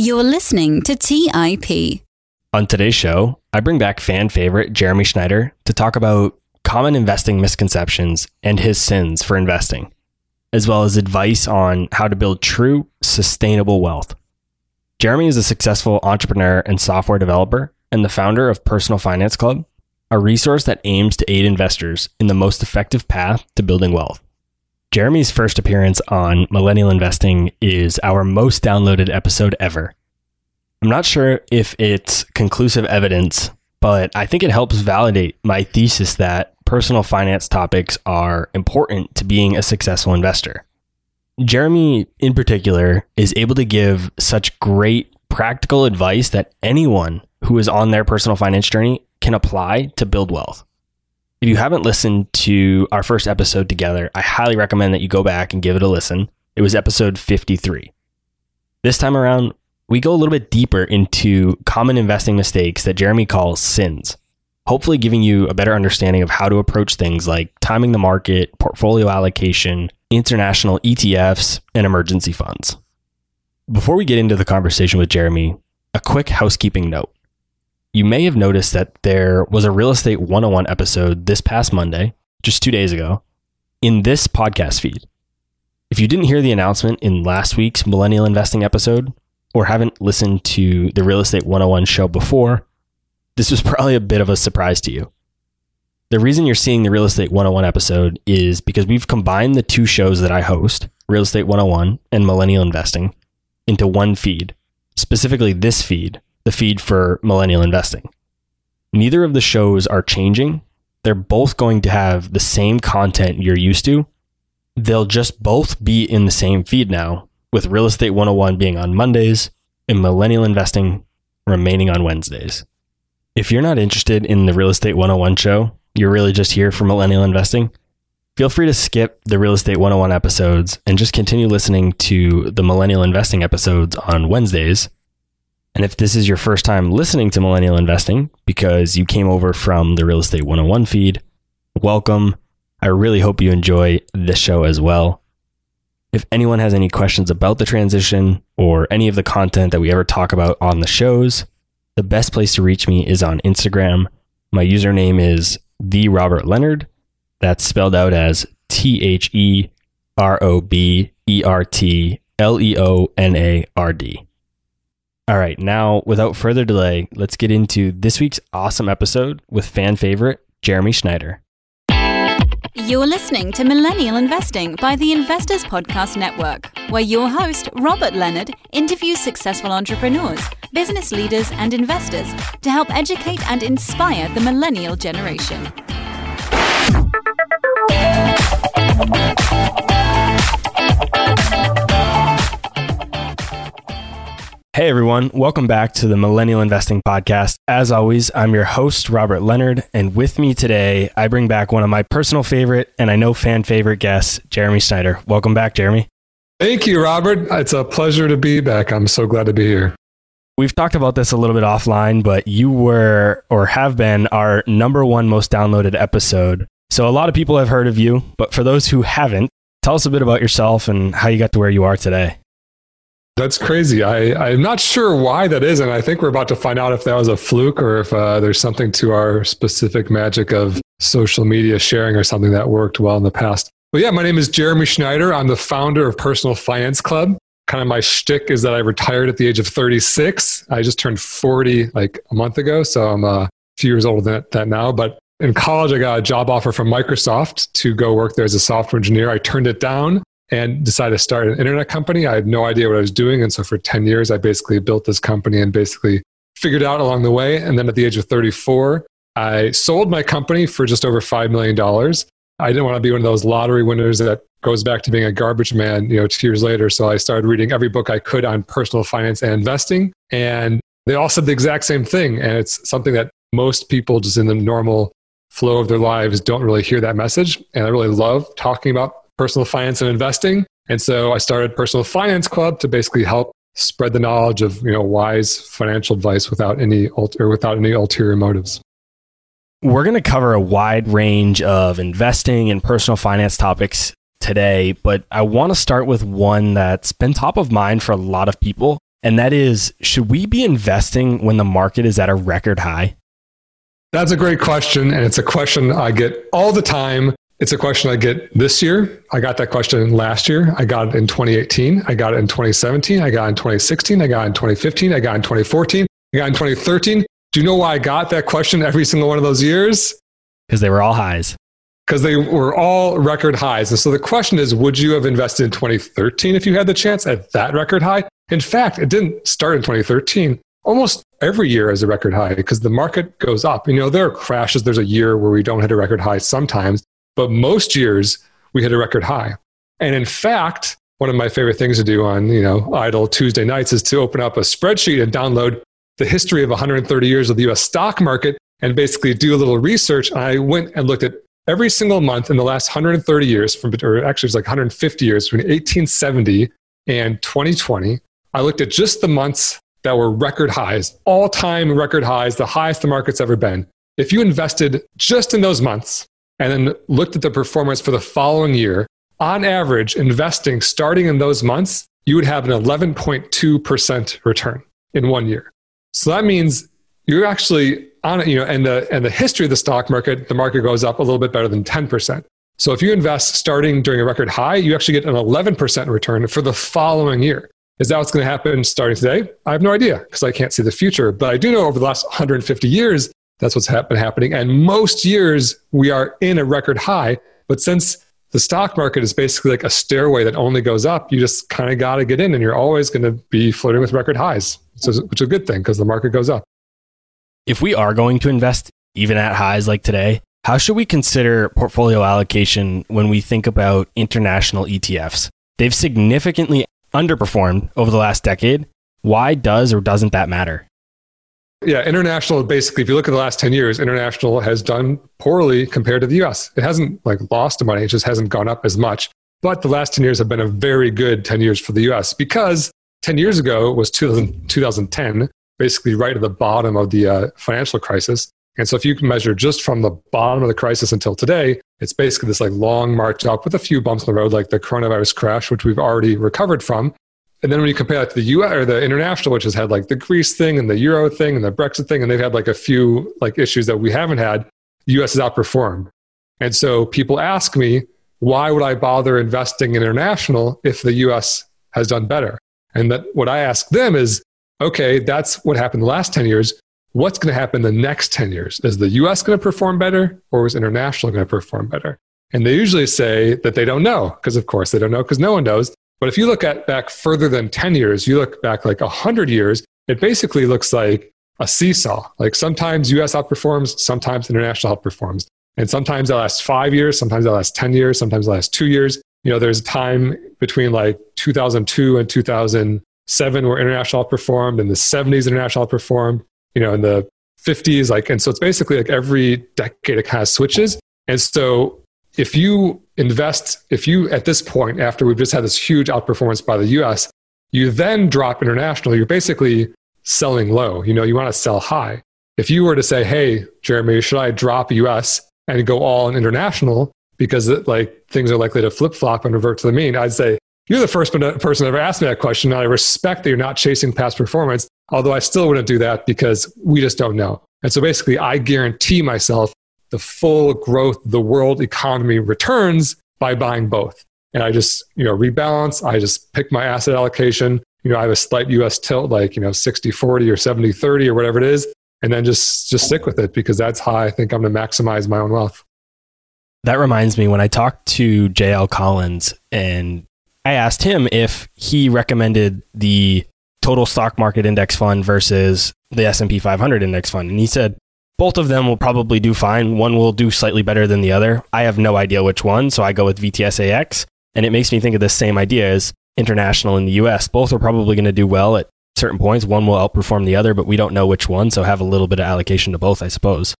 You're listening to TIP. On today's show, I bring back fan favorite Jeremy Schneider to talk about common investing misconceptions and his sins for investing, as well as advice on how to build true, sustainable wealth. Jeremy is a successful entrepreneur and software developer and the founder of Personal Finance Club, a resource that aims to aid investors in the most effective path to building wealth. Jeremy's first appearance on Millennial Investing is our most downloaded episode ever. I'm not sure if it's conclusive evidence, but I think it helps validate my thesis that personal finance topics are important to being a successful investor. Jeremy, in particular, is able to give such great practical advice that anyone who is on their personal finance journey can apply to build wealth. If you haven't listened to our first episode together, I highly recommend that you go back and give it a listen. It was episode 53. This time around, we go a little bit deeper into common investing mistakes that Jeremy calls sins, hopefully giving you a better understanding of how to approach things like timing the market, portfolio allocation, international ETFs, and emergency funds. Before we get into the conversation with Jeremy, a quick housekeeping note you may have noticed that there was a Real Estate 101 episode this past Monday, just two days ago, in this podcast feed. If you didn't hear the announcement in last week's Millennial Investing episode, or haven't listened to the Real Estate 101 show before, this was probably a bit of a surprise to you. The reason you're seeing the Real Estate 101 episode is because we've combined the two shows that I host, Real Estate 101 and Millennial Investing, into one feed, specifically this feed, the feed for millennial investing. Neither of the shows are changing. They're both going to have the same content you're used to. They'll just both be in the same feed now, with Real Estate 101 being on Mondays and Millennial Investing remaining on Wednesdays. If you're not interested in the Real Estate 101 show, you're really just here for Millennial Investing, feel free to skip the Real Estate 101 episodes and just continue listening to the Millennial Investing episodes on Wednesdays and if this is your first time listening to Millennial Investing because you came over from the Real Estate 101 feed, welcome. I really hope you enjoy this show as well. If anyone has any questions about the transition or any of the content that we ever talk about on the shows, the best place to reach me is on Instagram. My username is the Robert Leonard. That's spelled out as T H E R O B E R T L E O N A R D. All right, now without further delay, let's get into this week's awesome episode with fan favorite Jeremy Schneider. You're listening to Millennial Investing by the Investors Podcast Network, where your host, Robert Leonard, interviews successful entrepreneurs, business leaders, and investors to help educate and inspire the millennial generation. Hey everyone, welcome back to the Millennial Investing Podcast. As always, I'm your host, Robert Leonard, and with me today, I bring back one of my personal favorite and I know fan favorite guests, Jeremy Schneider. Welcome back, Jeremy. Thank you, Robert. It's a pleasure to be back. I'm so glad to be here. We've talked about this a little bit offline, but you were or have been our number one most downloaded episode. So a lot of people have heard of you, but for those who haven't, tell us a bit about yourself and how you got to where you are today. That's crazy. I, I'm not sure why that is. And I think we're about to find out if that was a fluke or if uh, there's something to our specific magic of social media sharing or something that worked well in the past. But yeah, my name is Jeremy Schneider. I'm the founder of Personal Finance Club. Kind of my shtick is that I retired at the age of 36. I just turned 40 like a month ago. So I'm a few years older than that now. But in college, I got a job offer from Microsoft to go work there as a software engineer. I turned it down and decided to start an internet company. I had no idea what I was doing. And so for 10 years, I basically built this company and basically figured out along the way. And then at the age of 34, I sold my company for just over $5 million. I didn't want to be one of those lottery winners that goes back to being a garbage man, you know, two years later. So I started reading every book I could on personal finance and investing. And they all said the exact same thing. And it's something that most people just in the normal flow of their lives don't really hear that message. And I really love talking about personal finance and investing. And so I started Personal Finance Club to basically help spread the knowledge of you know wise financial advice without any or without any ulterior motives. We're going to cover a wide range of investing and personal finance topics today, but I want to start with one that's been top of mind for a lot of people, And that is should we be investing when the market is at a record high? That's a great question. And it's a question I get all the time. It's a question I get this year. I got that question last year. I got it in 2018. I got it in 2017. I got it in 2016. I got it in 2015. I got it in 2014. I got it in 2013. Do you know why I got that question every single one of those years? Because they were all highs. Because they were all record highs. And so the question is would you have invested in 2013 if you had the chance at that record high? In fact, it didn't start in 2013. Almost every year is a record high because the market goes up. You know, there are crashes. There's a year where we don't hit a record high sometimes, but most years we hit a record high. And in fact, one of my favorite things to do on, you know, idle Tuesday nights is to open up a spreadsheet and download the history of 130 years of the US stock market and basically do a little research. I went and looked at every single month in the last 130 years, from, or actually it's like 150 years, between 1870 and 2020. I looked at just the months that were record highs, all time record highs, the highest the market's ever been. If you invested just in those months and then looked at the performance for the following year, on average, investing starting in those months, you would have an 11.2% return in one year. So that means you're actually on, you know, and the, and the history of the stock market, the market goes up a little bit better than 10%. So if you invest starting during a record high, you actually get an 11% return for the following year. Is that what's going to happen starting today? I have no idea because I can't see the future. But I do know over the last 150 years, that's what's been happening. And most years we are in a record high. But since the stock market is basically like a stairway that only goes up, you just kind of got to get in and you're always going to be flirting with record highs, so, which is a good thing because the market goes up. If we are going to invest even at highs like today, how should we consider portfolio allocation when we think about international ETFs? They've significantly underperformed over the last decade. Why does or doesn't that matter? Yeah, international basically, if you look at the last 10 years, international has done poorly compared to the US. It hasn't like lost money, it just hasn't gone up as much. But the last 10 years have been a very good 10 years for the US because 10 years ago was 2000, 2010, basically right at the bottom of the uh, financial crisis. And so if you can measure just from the bottom of the crisis until today, it's basically this like long march up with a few bumps in the road, like the coronavirus crash, which we've already recovered from. And then when you compare that to the US or the international, which has had like the Greece thing and the Euro thing and the Brexit thing, and they've had like a few like issues that we haven't had, the US has outperformed. And so people ask me, why would I bother investing in international if the US has done better? And that what I ask them is, okay, that's what happened the last 10 years what's going to happen the next 10 years? Is the US going to perform better or is international going to perform better? And they usually say that they don't know, because of course they don't know, because no one knows. But if you look at back further than 10 years, you look back like 100 years, it basically looks like a seesaw. Like sometimes US outperforms, sometimes international outperforms. And sometimes that lasts five years, sometimes that lasts 10 years, sometimes that lasts two years. You know, there's a time between like 2002 and 2007 where international outperformed, and the 70s international outperformed you know, in the 50s. Like, and so it's basically like every decade it kind of switches. And so if you invest, if you at this point, after we've just had this huge outperformance by the US, you then drop international, you're basically selling low. You know, you want to sell high. If you were to say, hey, Jeremy, should I drop US and go all in international because it, like things are likely to flip flop and revert to the mean? I'd say, you're the first person ever asked me that question. And I respect that you're not chasing past performance, although I still wouldn't do that because we just don't know. And so basically, I guarantee myself the full growth the world economy returns by buying both. And I just, you know, rebalance. I just pick my asset allocation. You know, I have a slight US tilt, like, you know, 60 40 or 70 30 or whatever it is. And then just, just stick with it because that's how I think I'm going to maximize my own wealth. That reminds me when I talked to JL Collins and I asked him if he recommended the total stock market index fund versus the S&P 500 index fund and he said both of them will probably do fine. One will do slightly better than the other. I have no idea which one, so I go with VTSAX and it makes me think of the same idea as international in the US. Both are probably going to do well at certain points. One will outperform the other, but we don't know which one, so have a little bit of allocation to both, I suppose.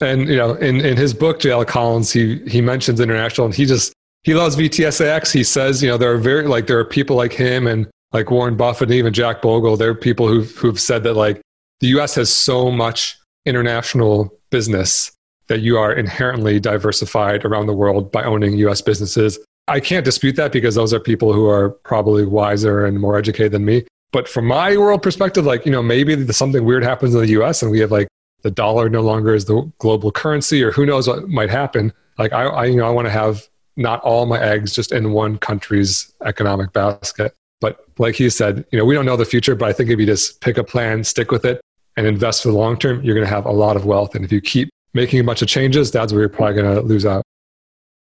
And you know, in, in his book, JL Collins, he he mentions international and he just he loves VTSAX. He says, you know, there are very like there are people like him and like Warren Buffett and even Jack Bogle. There are people who've who've said that like the U.S. has so much international business that you are inherently diversified around the world by owning U.S. businesses. I can't dispute that because those are people who are probably wiser and more educated than me. But from my world perspective, like, you know, maybe something weird happens in the US and we have like the dollar no longer is the global currency or who knows what might happen. Like I, I you know, I want to have not all my eggs just in one country's economic basket. But like he said, you know, we don't know the future, but I think if you just pick a plan, stick with it, and invest for the long term, you're going to have a lot of wealth. And if you keep making a bunch of changes, that's where you're probably going to lose out.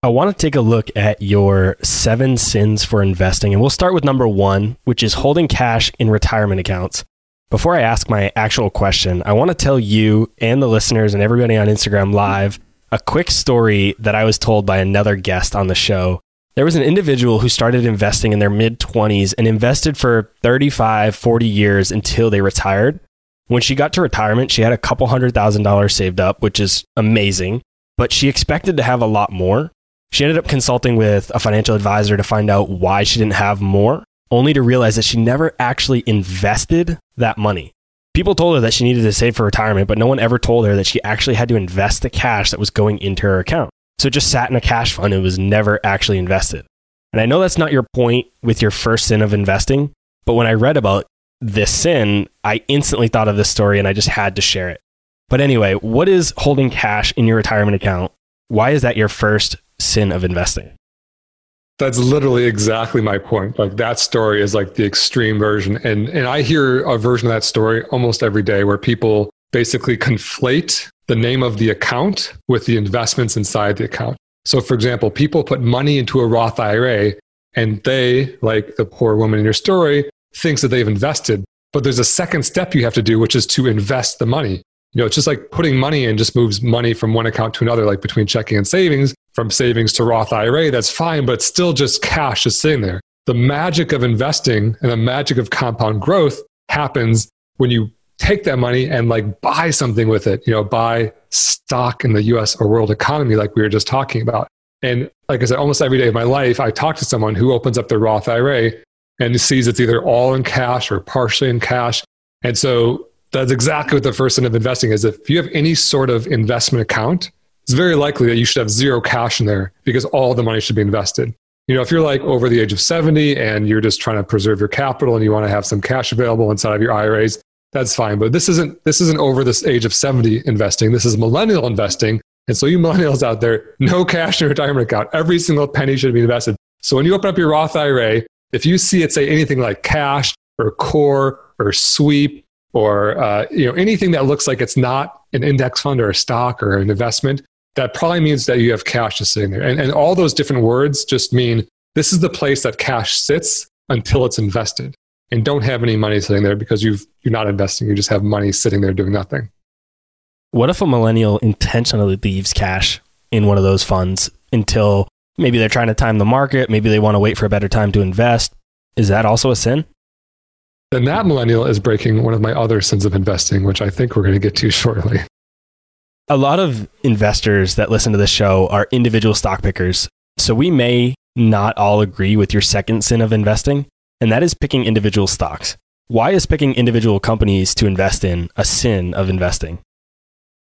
I want to take a look at your seven sins for investing. And we'll start with number one, which is holding cash in retirement accounts. Before I ask my actual question, I want to tell you and the listeners and everybody on Instagram Live a quick story that I was told by another guest on the show. There was an individual who started investing in their mid 20s and invested for 35, 40 years until they retired. When she got to retirement, she had a couple hundred thousand dollars saved up, which is amazing, but she expected to have a lot more. She ended up consulting with a financial advisor to find out why she didn't have more, only to realize that she never actually invested that money. People told her that she needed to save for retirement, but no one ever told her that she actually had to invest the cash that was going into her account. So it just sat in a cash fund and was never actually invested. And I know that's not your point with your first sin of investing, but when I read about this sin, I instantly thought of this story and I just had to share it. But anyway, what is holding cash in your retirement account? Why is that your first sin of investing? That's literally exactly my point. Like that story is like the extreme version. And and I hear a version of that story almost every day where people basically conflate the name of the account with the investments inside the account. So for example, people put money into a Roth IRA and they, like the poor woman in your story, thinks that they've invested. But there's a second step you have to do, which is to invest the money. You know, it's just like putting money in just moves money from one account to another, like between checking and savings from savings to Roth IRA, that's fine, but still just cash is sitting there. The magic of investing and the magic of compound growth happens when you take that money and like buy something with it, you know, buy stock in the US or world economy, like we were just talking about. And like I said, almost every day of my life, I talk to someone who opens up their Roth IRA and sees it's either all in cash or partially in cash. And so that's exactly what the first sin of investing is. If you have any sort of investment account, it's very likely that you should have zero cash in there because all the money should be invested. You know, if you're like over the age of 70 and you're just trying to preserve your capital and you want to have some cash available inside of your IRAs, that's fine. But this isn't this isn't over this age of 70 investing. This is millennial investing. And so you millennials out there, no cash in your retirement account. Every single penny should be invested. So when you open up your Roth IRA, if you see it say anything like cash or core or sweep or uh, you know anything that looks like it's not an index fund or a stock or an investment, that probably means that you have cash just sitting there. And, and all those different words just mean this is the place that cash sits until it's invested. And don't have any money sitting there because you've, you're not investing. You just have money sitting there doing nothing. What if a millennial intentionally leaves cash in one of those funds until maybe they're trying to time the market, maybe they want to wait for a better time to invest? Is that also a sin? Then that millennial is breaking one of my other sins of investing, which I think we're going to get to shortly a lot of investors that listen to this show are individual stock pickers. So we may not all agree with your second sin of investing, and that is picking individual stocks. Why is picking individual companies to invest in a sin of investing?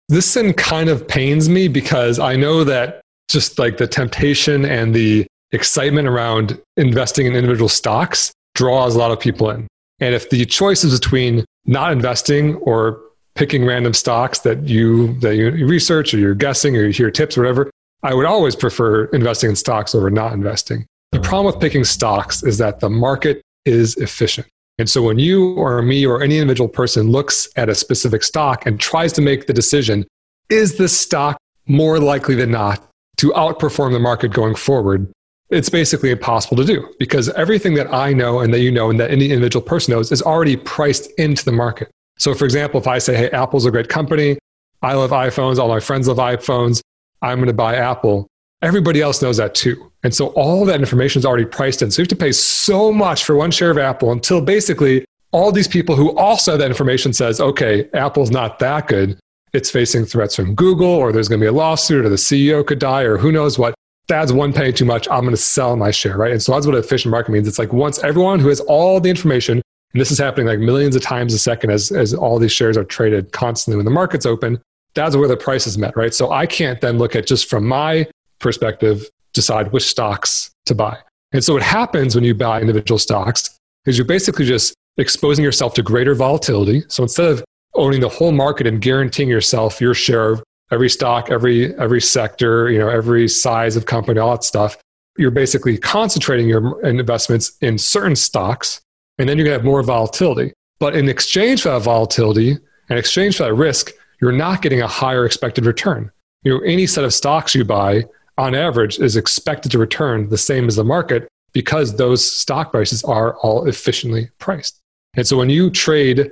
This sin kind of pains me because I know that just like the temptation and the excitement around investing in individual stocks draws a lot of people in. And if the choice is between not investing or picking random stocks that you that you research or you're guessing or you hear tips or whatever, I would always prefer investing in stocks over not investing. The problem with picking stocks is that the market is efficient. And so when you or me or any individual person looks at a specific stock and tries to make the decision, is this stock more likely than not to outperform the market going forward? It's basically impossible to do because everything that I know and that you know and that any individual person knows is already priced into the market. So, for example, if I say, hey, Apple's a great company, I love iPhones, all my friends love iPhones, I'm going to buy Apple, everybody else knows that too. And so all that information is already priced in. So you have to pay so much for one share of Apple until basically all these people who also have that information says, okay, Apple's not that good. It's facing threats from Google, or there's going to be a lawsuit, or the CEO could die, or who knows what. That's one penny too much. I'm going to sell my share, right? And so that's what efficient market means. It's like once everyone who has all the information and this is happening like millions of times a second as, as all these shares are traded constantly when the market's open. That's where the price is met, right? So I can't then look at just from my perspective, decide which stocks to buy. And so what happens when you buy individual stocks is you're basically just exposing yourself to greater volatility. So instead of owning the whole market and guaranteeing yourself your share of every stock, every every sector, you know, every size of company, all that stuff, you're basically concentrating your investments in certain stocks, and then you're to have more volatility. But in exchange for that volatility, and exchange for that risk, you're not getting a higher expected return. You know, any set of stocks you buy, on average, is expected to return the same as the market because those stock prices are all efficiently priced. And so when you trade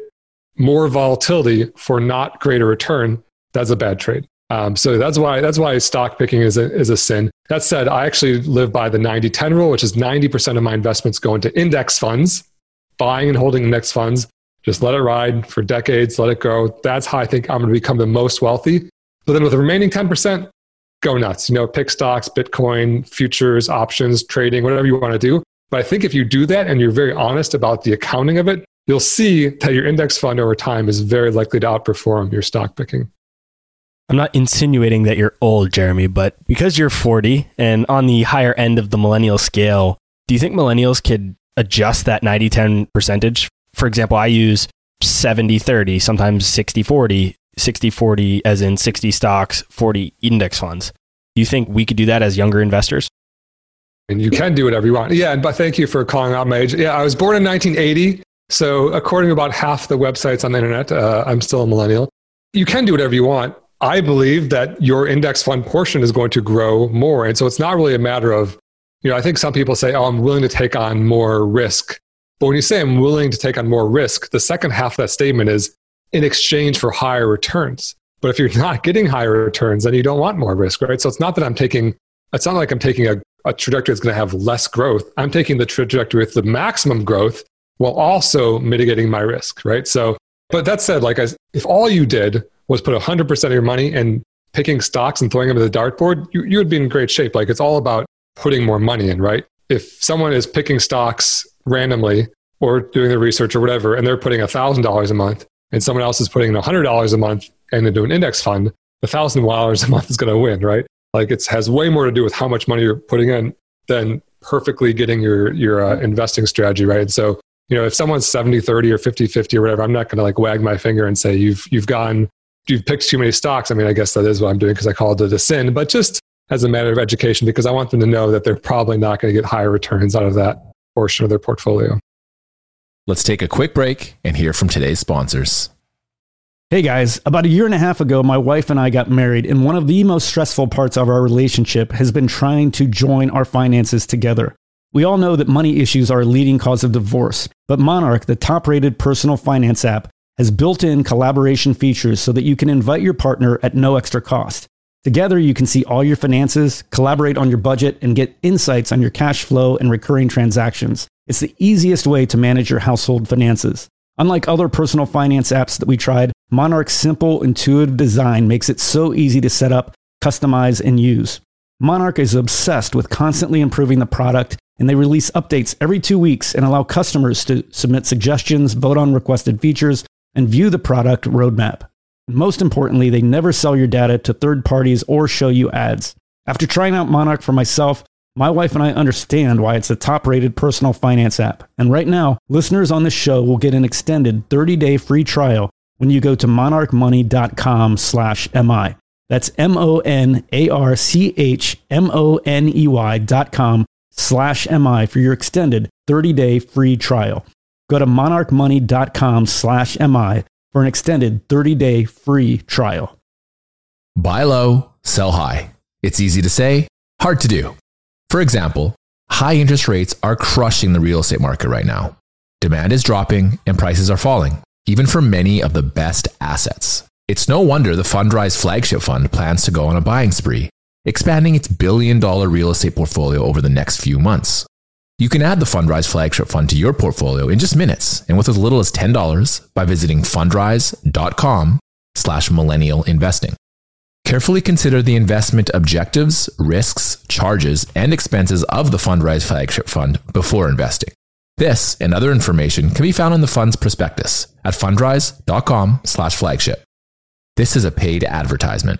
more volatility for not greater return, that's a bad trade. Um, so that's why that's why stock picking is a, is a sin. That said, I actually live by the 90-10 rule, which is 90% of my investments go into index funds, buying and holding index funds. Just let it ride for decades, let it go. That's how I think I'm going to become the most wealthy. But then with the remaining 10%, go nuts. You know, pick stocks, Bitcoin, futures, options, trading, whatever you want to do. But I think if you do that and you're very honest about the accounting of it, you'll see that your index fund over time is very likely to outperform your stock picking. I'm not insinuating that you're old, Jeremy, but because you're 40 and on the higher end of the millennial scale, do you think millennials could adjust that 90 10 percentage? For example, I use 70 30, sometimes 60 40, 60 40 as in 60 stocks, 40 index funds. Do you think we could do that as younger investors? And you can do whatever you want. Yeah, and but thank you for calling out my age. Yeah, I was born in 1980. So, according to about half the websites on the internet, uh, I'm still a millennial. You can do whatever you want. I believe that your index fund portion is going to grow more. And so it's not really a matter of, you know, I think some people say, oh, I'm willing to take on more risk. But when you say I'm willing to take on more risk, the second half of that statement is in exchange for higher returns. But if you're not getting higher returns, then you don't want more risk, right? So it's not that I'm taking, it's not like I'm taking a, a trajectory that's going to have less growth. I'm taking the trajectory with the maximum growth while also mitigating my risk, right? So, but that said, like, if all you did was put 100% of your money in picking stocks and throwing them at the dartboard, you, you would be in great shape. Like it's all about putting more money in, right? If someone is picking stocks randomly or doing the research or whatever, and they're putting $1,000 a month, and someone else is putting $100 a month and into an index fund, the $1,000 a month is going to win, right? Like it has way more to do with how much money you're putting in than perfectly getting your, your uh, investing strategy right. And so, you know, if someone's 70, 30 or 50, 50 or whatever, I'm not going to like wag my finger and say, you've, you've gone you've picked too many stocks. I mean, I guess that is what I'm doing because I called it a sin, but just as a matter of education, because I want them to know that they're probably not going to get higher returns out of that portion of their portfolio. Let's take a quick break and hear from today's sponsors. Hey guys, about a year and a half ago, my wife and I got married, and one of the most stressful parts of our relationship has been trying to join our finances together. We all know that money issues are a leading cause of divorce, but Monarch, the top rated personal finance app, has built in collaboration features so that you can invite your partner at no extra cost. Together, you can see all your finances, collaborate on your budget, and get insights on your cash flow and recurring transactions. It's the easiest way to manage your household finances. Unlike other personal finance apps that we tried, Monarch's simple, intuitive design makes it so easy to set up, customize, and use. Monarch is obsessed with constantly improving the product, and they release updates every two weeks and allow customers to submit suggestions, vote on requested features, and view the product roadmap. Most importantly, they never sell your data to third parties or show you ads. After trying out Monarch for myself, my wife and I understand why it's the top rated personal finance app. And right now, listeners on this show will get an extended 30 day free trial when you go to monarchmoney.com slash MI. That's M O N A R C H M O N E Y dot com slash MI for your extended 30 day free trial. Go to monarchmoney.com slash MI for an extended 30-day free trial. Buy low, sell high. It's easy to say, hard to do. For example, high interest rates are crushing the real estate market right now. Demand is dropping and prices are falling, even for many of the best assets. It's no wonder the Fundrise flagship fund plans to go on a buying spree, expanding its billion dollar real estate portfolio over the next few months. You can add the Fundrise flagship fund to your portfolio in just minutes and with as little as $10 by visiting fundrise.com slash millennial investing. Carefully consider the investment objectives, risks, charges, and expenses of the Fundrise flagship fund before investing. This and other information can be found in the fund's prospectus at fundrise.com slash flagship. This is a paid advertisement.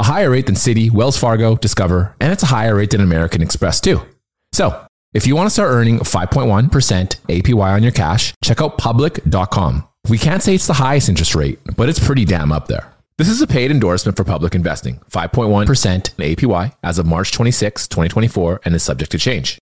a higher rate than Citi, Wells Fargo, Discover, and it's a higher rate than American Express too. So, if you want to start earning 5.1% APY on your cash, check out public.com. We can't say it's the highest interest rate, but it's pretty damn up there. This is a paid endorsement for public investing, 5.1% APY as of March 26, 2024, and is subject to change.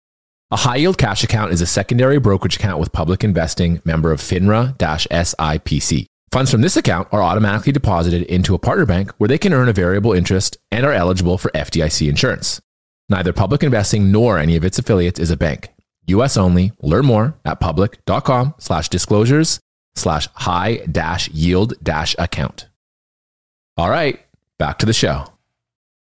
A high yield cash account is a secondary brokerage account with public investing member of FINRA SIPC. Funds from this account are automatically deposited into a partner bank where they can earn a variable interest and are eligible for FDIC insurance. Neither public investing nor any of its affiliates is a bank. US only. Learn more at public.com slash disclosures slash high dash yield dash account. All right, back to the show.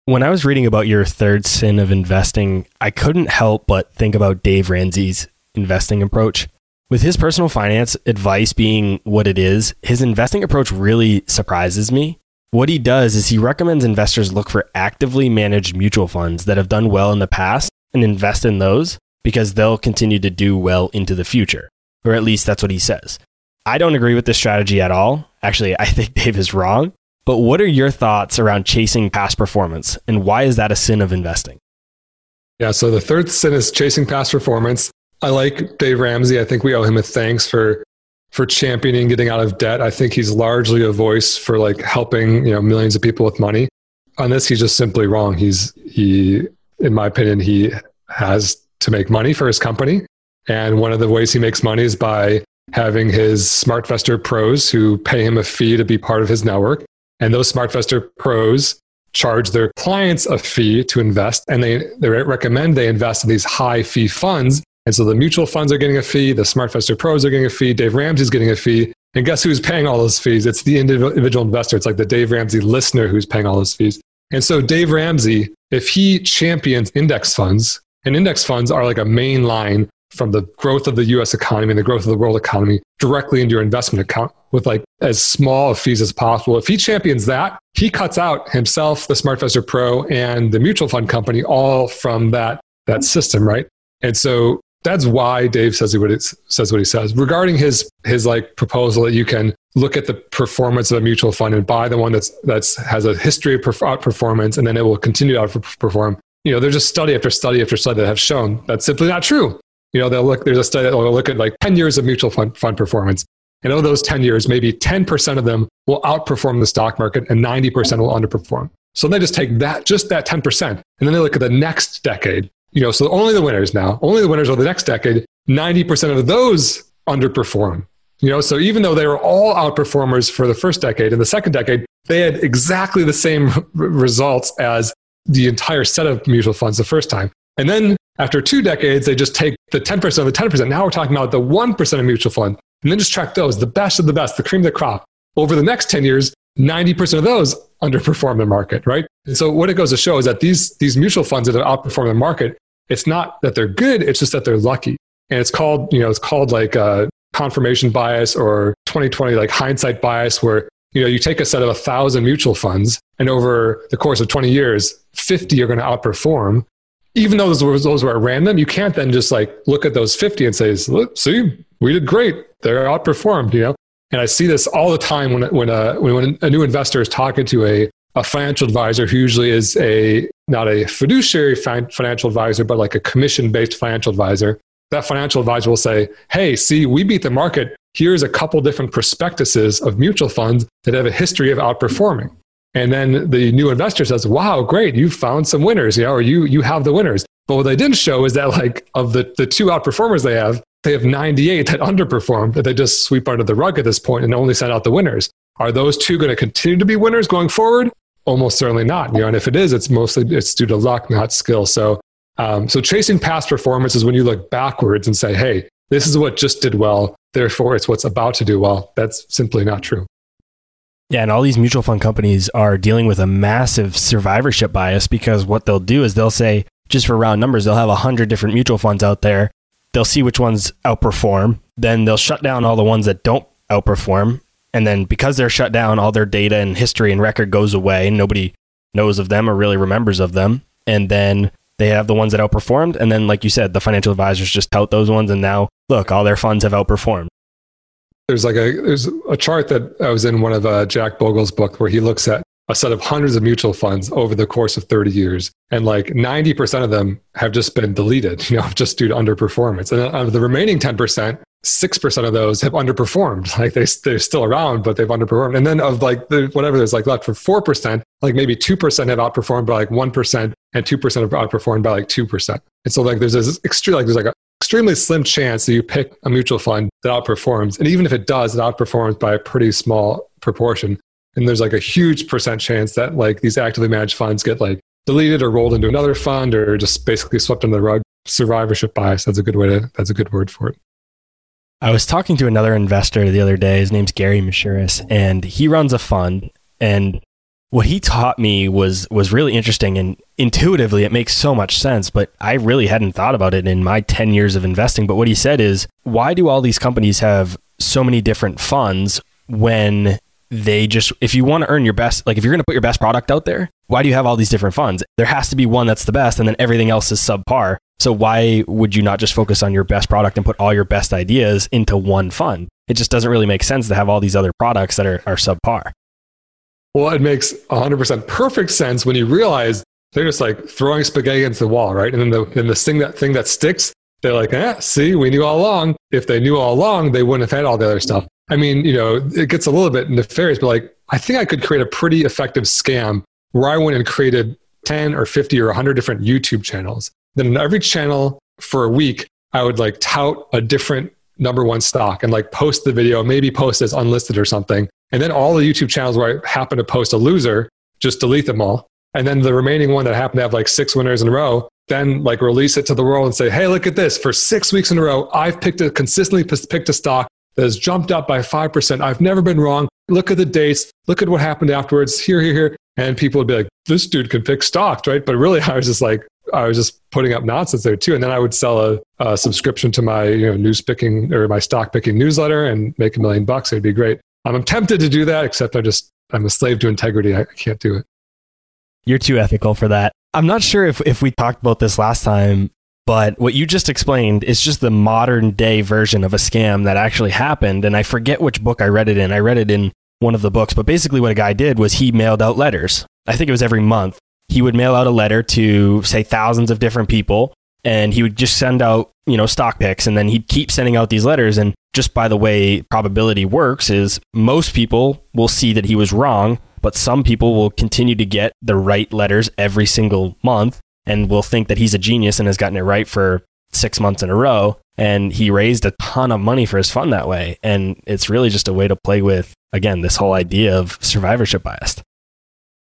When I was reading about your third sin of investing, I couldn't help but think about Dave Ramsey's investing approach. With his personal finance advice being what it is, his investing approach really surprises me. What he does is he recommends investors look for actively managed mutual funds that have done well in the past and invest in those because they'll continue to do well into the future. Or at least that's what he says. I don't agree with this strategy at all. Actually, I think Dave is wrong. But what are your thoughts around chasing past performance and why is that a sin of investing? Yeah, so the third sin is chasing past performance. I like Dave Ramsey. I think we owe him a thanks for for championing getting out of debt. I think he's largely a voice for like helping, you know, millions of people with money. On this, he's just simply wrong. He's he in my opinion, he has to make money for his company. And one of the ways he makes money is by having his SmartVestor pros who pay him a fee to be part of his network. And those SmartVestor pros charge their clients a fee to invest, and they, they recommend they invest in these high fee funds. And so the mutual funds are getting a fee, the SmartVestor pros are getting a fee, Dave Ramsey's getting a fee. And guess who's paying all those fees? It's the individual investor. It's like the Dave Ramsey listener who's paying all those fees. And so Dave Ramsey, if he champions index funds, and index funds are like a main line from the growth of the US economy and the growth of the world economy directly into your investment account with like as small of fees as possible. If he champions that, he cuts out himself, the SmartVestor Pro, and the mutual fund company all from that, that system, right? And so that's why Dave says what it says what he says regarding his his like proposal that you can look at the performance of a mutual fund and buy the one that's that's has a history of outperformance uh, and then it will continue to outperform. You know, there's just study after study after study that have shown that's simply not true. You know, they'll look, there's a study that will look at like 10 years of mutual fund, fund performance. And of those 10 years, maybe 10% of them will outperform the stock market and 90% will underperform. So they just take that, just that 10%, and then they look at the next decade. You know, so only the winners now, only the winners of the next decade, 90% of those underperform. You know, so even though they were all outperformers for the first decade and the second decade, they had exactly the same results as the entire set of mutual funds the first time. And then after two decades, they just take the 10% of the 10%. Now we're talking about the 1% of mutual fund, and then just track those, the best of the best, the cream of the crop. Over the next 10 years, 90% of those underperform the market, right? And so what it goes to show is that these, these mutual funds that have outperformed the market, it's not that they're good, it's just that they're lucky. And it's called, you know, it's called like a confirmation bias or 2020 like hindsight bias where you know you take a set of a thousand mutual funds and over the course of 20 years 50 are going to outperform even though those were, those were at random, you can't then just like look at those 50 and say, see, we did great. They're outperformed, you know? And I see this all the time when, when, uh, a, when a new investor is talking to a, a financial advisor who usually is a, not a fiduciary financial advisor, but like a commission based financial advisor. That financial advisor will say, Hey, see, we beat the market. Here's a couple different prospectuses of mutual funds that have a history of outperforming. And then the new investor says, wow, great, you found some winners, you know, or you, you have the winners. But what they didn't show is that like of the, the two outperformers they have, they have 98 that underperformed that they just sweep under the rug at this point and only send out the winners. Are those two going to continue to be winners going forward? Almost certainly not. You know, and if it is, it's mostly it's due to luck, not skill. So, um, so chasing past performance is when you look backwards and say, "Hey, this is what just did well. Therefore, it's what's about to do well." That's simply not true. Yeah, and all these mutual fund companies are dealing with a massive survivorship bias because what they'll do is they'll say, just for round numbers, they'll have 100 different mutual funds out there. They'll see which ones outperform. Then they'll shut down all the ones that don't outperform. And then because they're shut down, all their data and history and record goes away and nobody knows of them or really remembers of them. And then they have the ones that outperformed. And then, like you said, the financial advisors just tout those ones. And now, look, all their funds have outperformed. There's like a there's a chart that I was in one of uh, Jack Bogle's book where he looks at a set of hundreds of mutual funds over the course of 30 years. And like 90% of them have just been deleted, you know, just due to underperformance. And of the remaining 10%, 6% of those have underperformed. Like they, they're still around, but they've underperformed. And then of like the, whatever there's like left for 4%, like maybe 2% have outperformed by like 1% and 2% have outperformed by like 2%. And so like there's this extreme, like there's like an extremely slim chance that you pick a mutual fund that outperforms. And even if it does, it outperforms by a pretty small proportion. And there's like a huge percent chance that like these actively managed funds get like deleted or rolled into another fund or just basically swept under the rug. Survivorship bias. That's a good way to, that's a good word for it. I was talking to another investor the other day. His name's Gary Mishuris, and he runs a fund. And what he taught me was was really interesting and intuitively it makes so much sense. But I really hadn't thought about it in my ten years of investing. But what he said is, why do all these companies have so many different funds when they just if you want to earn your best like if you're going to put your best product out there why do you have all these different funds? There has to be one that's the best and then everything else is subpar. So why would you not just focus on your best product and put all your best ideas into one fund? It just doesn't really make sense to have all these other products that are, are subpar. Well it makes 100% perfect sense when you realize they're just like throwing spaghetti against the wall right? And then the, then the thing that thing that sticks they're like eh, see we knew all along if they knew all along they wouldn't have had all the other stuff I mean, you know, it gets a little bit nefarious, but like, I think I could create a pretty effective scam where I went and created 10 or 50 or 100 different YouTube channels. Then in every channel for a week, I would like tout a different number one stock and like post the video, maybe post as unlisted or something. And then all the YouTube channels where I happen to post a loser, just delete them all. And then the remaining one that happened to have like six winners in a row, then like release it to the world and say, hey, look at this. For six weeks in a row, I've picked a consistently picked a stock that has jumped up by 5%. I've never been wrong. Look at the dates. Look at what happened afterwards. Here, here, here. And people would be like, this dude can pick stocks, right? But really, I was just like, I was just putting up nonsense there too. And then I would sell a, a subscription to my you know, news picking or my stock picking newsletter and make a million bucks. It'd be great. I'm tempted to do that, except I just, I'm a slave to integrity. I can't do it. You're too ethical for that. I'm not sure if, if we talked about this last time, but what you just explained is just the modern day version of a scam that actually happened. And I forget which book I read it in. I read it in one of the books, but basically what a guy did was he mailed out letters. I think it was every month. He would mail out a letter to say thousands of different people and he would just send out, you know, stock picks and then he'd keep sending out these letters and just by the way probability works is most people will see that he was wrong, but some people will continue to get the right letters every single month and will think that he's a genius and has gotten it right for six months in a row. And he raised a ton of money for his fund that way. And it's really just a way to play with, again, this whole idea of survivorship bias.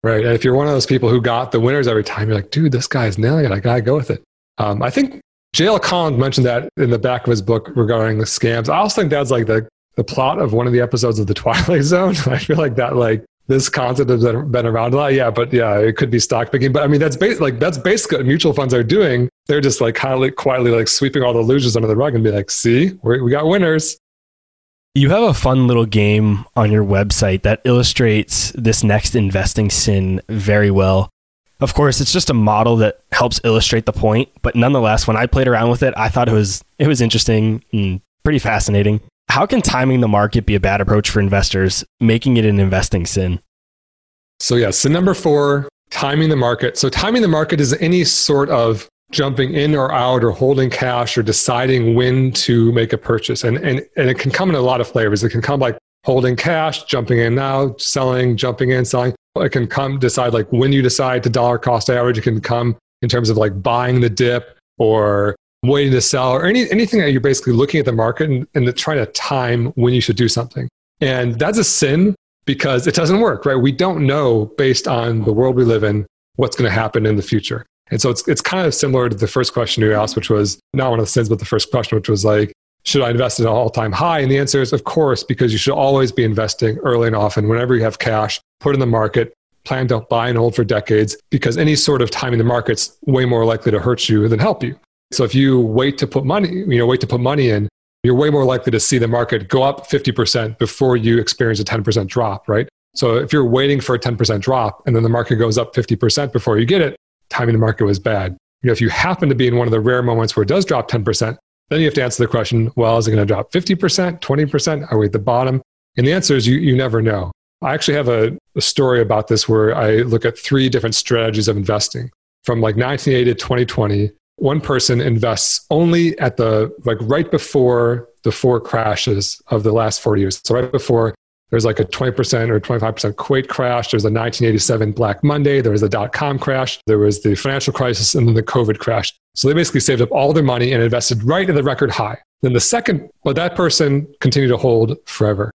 Right. And if you're one of those people who got the winners every time, you're like, dude, this guy's nailing it. I got to go with it. Um, I think J.L. Collins mentioned that in the back of his book regarding the scams. I also think that's like the, the plot of one of the episodes of The Twilight Zone. I feel like that like this concept has been around a lot. Yeah, but yeah, it could be stock picking. But I mean, that's bas- like that's basically what mutual funds are doing. They're just like of quietly like sweeping all the losers under the rug and be like, "See, we got winners." You have a fun little game on your website that illustrates this next investing sin very well. Of course, it's just a model that helps illustrate the point, but nonetheless, when I played around with it, I thought it was it was interesting and pretty fascinating. How can timing the market be a bad approach for investors, making it an investing sin? So, yeah, sin number four, timing the market. So, timing the market is any sort of jumping in or out or holding cash or deciding when to make a purchase. And, and, and it can come in a lot of flavors. It can come like holding cash, jumping in now, selling, jumping in, selling. It can come decide like when you decide to dollar cost average. It can come in terms of like buying the dip or waiting to sell or any, anything that you're basically looking at the market and, and trying to time when you should do something. And that's a sin because it doesn't work, right? We don't know based on the world we live in what's going to happen in the future. And so it's, it's kind of similar to the first question you asked, which was not one of the sins, but the first question, which was like, should I invest at an all time high? And the answer is, of course, because you should always be investing early and often. Whenever you have cash, put in the market, plan to buy and hold for decades, because any sort of timing the market's way more likely to hurt you than help you. So if you wait to put money, you know, wait to put money in, you're way more likely to see the market go up 50% before you experience a 10% drop, right? So if you're waiting for a 10% drop and then the market goes up 50% before you get it, timing the market was bad. You know, if you happen to be in one of the rare moments where it does drop 10%, then you have to answer the question, well, is it going to drop 50%, 20%? Are we at the bottom? And the answer is you, you never know. I actually have a, a story about this where I look at three different strategies of investing. From like 1980 to 2020, one person invests only at the, like right before the four crashes of the last 40 years. So right before there's like a 20% or 25% Kuwait crash. There's a 1987 Black Monday. There was a dot com crash. There was the financial crisis and then the COVID crash. So they basically saved up all their money and invested right at the record high. Then the second, but that person continued to hold forever.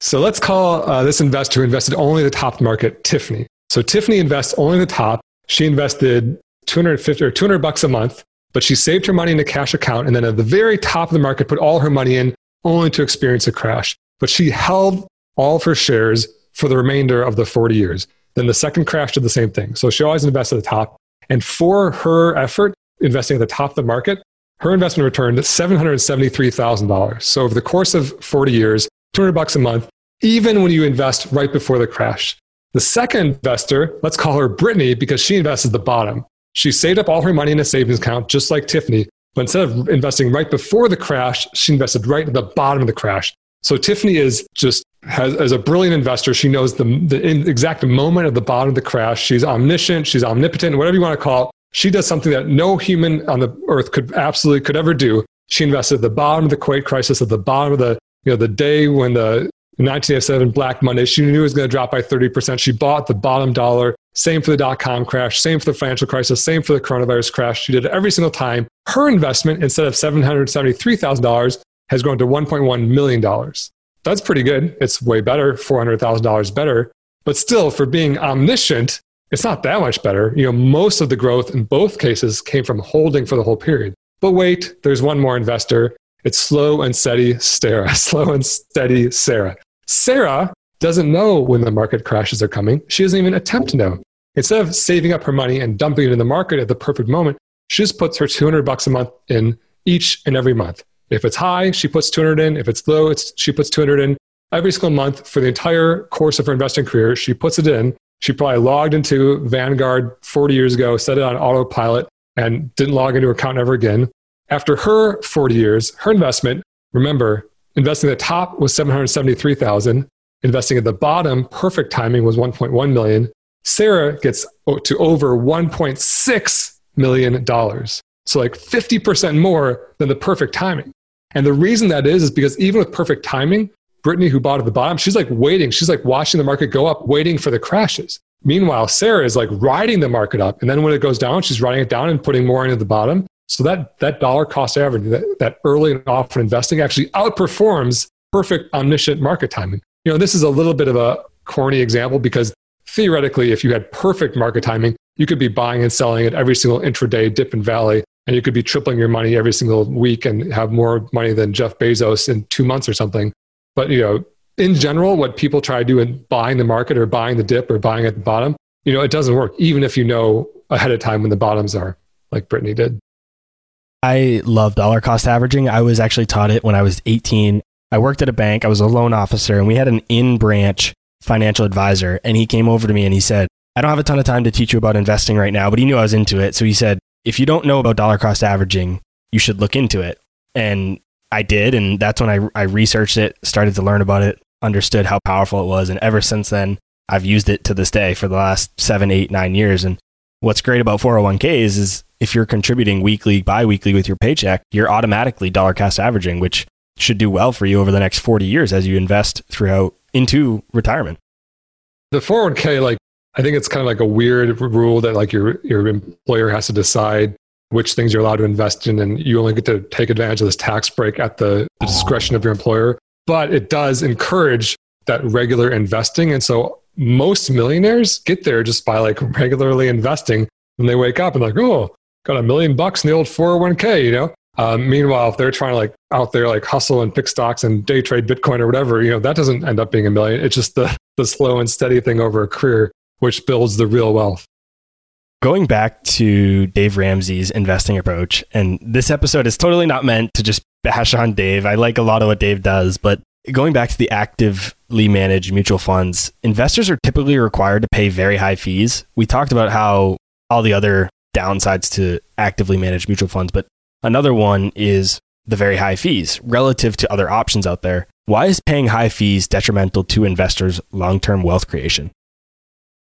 So let's call uh, this investor who invested only the top market Tiffany. So Tiffany invests only the top. She invested 250 or 200 bucks a month, but she saved her money in a cash account and then at the very top of the market put all her money in only to experience a crash. But she held all of her shares for the remainder of the 40 years. Then the second crash did the same thing. So she always invests at the top. And for her effort, investing at the top of the market, her investment returned $773,000. So over the course of 40 years, 200 bucks a month, even when you invest right before the crash. The second investor, let's call her Brittany because she invests at the bottom. She saved up all her money in a savings account, just like Tiffany. But instead of investing right before the crash, she invested right at the bottom of the crash. So Tiffany is just has, as a brilliant investor, she knows the, the exact moment of the bottom of the crash. She's omniscient, she's omnipotent, whatever you want to call it. She does something that no human on the earth could absolutely could ever do. She invested at the bottom of the Kuwait crisis, at the bottom of the you know the day when the 1987 Black Monday. She knew it was going to drop by 30%. She bought the bottom dollar. Same for the dot com crash, same for the financial crisis, same for the coronavirus crash. She did it every single time. Her investment, instead of $773,000, has grown to $1.1 million that's pretty good. It's way better, $400,000 better. But still, for being omniscient, it's not that much better. You know, most of the growth in both cases came from holding for the whole period. But wait, there's one more investor. It's slow and steady Sarah. Slow and steady Sarah. Sarah doesn't know when the market crashes are coming. She doesn't even attempt to know. Instead of saving up her money and dumping it in the market at the perfect moment, she just puts her 200 bucks a month in each and every month. If it's high, she puts 200 in. If it's low, it's, she puts 200 in. Every single month for the entire course of her investing career, she puts it in. She probably logged into Vanguard 40 years ago, set it on autopilot, and didn't log into her account ever again. After her 40 years, her investment, remember, investing at the top was 773,000. Investing at the bottom, perfect timing was 1.1 million. Sarah gets to over 1.6 million dollars. So like 50% more than the perfect timing. And the reason that is, is because even with perfect timing, Brittany, who bought at the bottom, she's like waiting. She's like watching the market go up, waiting for the crashes. Meanwhile, Sarah is like riding the market up. And then when it goes down, she's riding it down and putting more into the bottom. So that, that dollar cost average, that, that early and often investing actually outperforms perfect omniscient market timing. You know, this is a little bit of a corny example because theoretically, if you had perfect market timing, you could be buying and selling at every single intraday dip and valley and you could be tripling your money every single week and have more money than Jeff Bezos in two months or something. But you know, in general, what people try to do in buying the market or buying the dip or buying at the bottom, you know, it doesn't work, even if you know ahead of time when the bottoms are, like Brittany did. I love dollar cost averaging. I was actually taught it when I was 18. I worked at a bank. I was a loan officer, and we had an in branch financial advisor. And he came over to me and he said, I don't have a ton of time to teach you about investing right now, but he knew I was into it. So he said, if you don't know about dollar cost averaging, you should look into it. And I did. And that's when I, I researched it, started to learn about it, understood how powerful it was. And ever since then, I've used it to this day for the last seven, eight, nine years. And what's great about 401ks is if you're contributing weekly, biweekly with your paycheck, you're automatically dollar cost averaging, which should do well for you over the next 40 years as you invest throughout into retirement. The 401k, like I think it's kind of like a weird rule that like your your employer has to decide which things you're allowed to invest in, and you only get to take advantage of this tax break at the, the discretion of your employer. But it does encourage that regular investing, and so most millionaires get there just by like regularly investing. And they wake up and like, oh, got a million bucks in the old 401k, you know. Um, meanwhile, if they're trying to like out there like hustle and pick stocks and day trade Bitcoin or whatever, you know, that doesn't end up being a million. It's just the the slow and steady thing over a career which builds the real wealth. Going back to Dave Ramsey's investing approach, and this episode is totally not meant to just bash on Dave. I like a lot of what Dave does, but going back to the actively managed mutual funds, investors are typically required to pay very high fees. We talked about how all the other downsides to actively managed mutual funds, but another one is the very high fees relative to other options out there. Why is paying high fees detrimental to investors' long term wealth creation?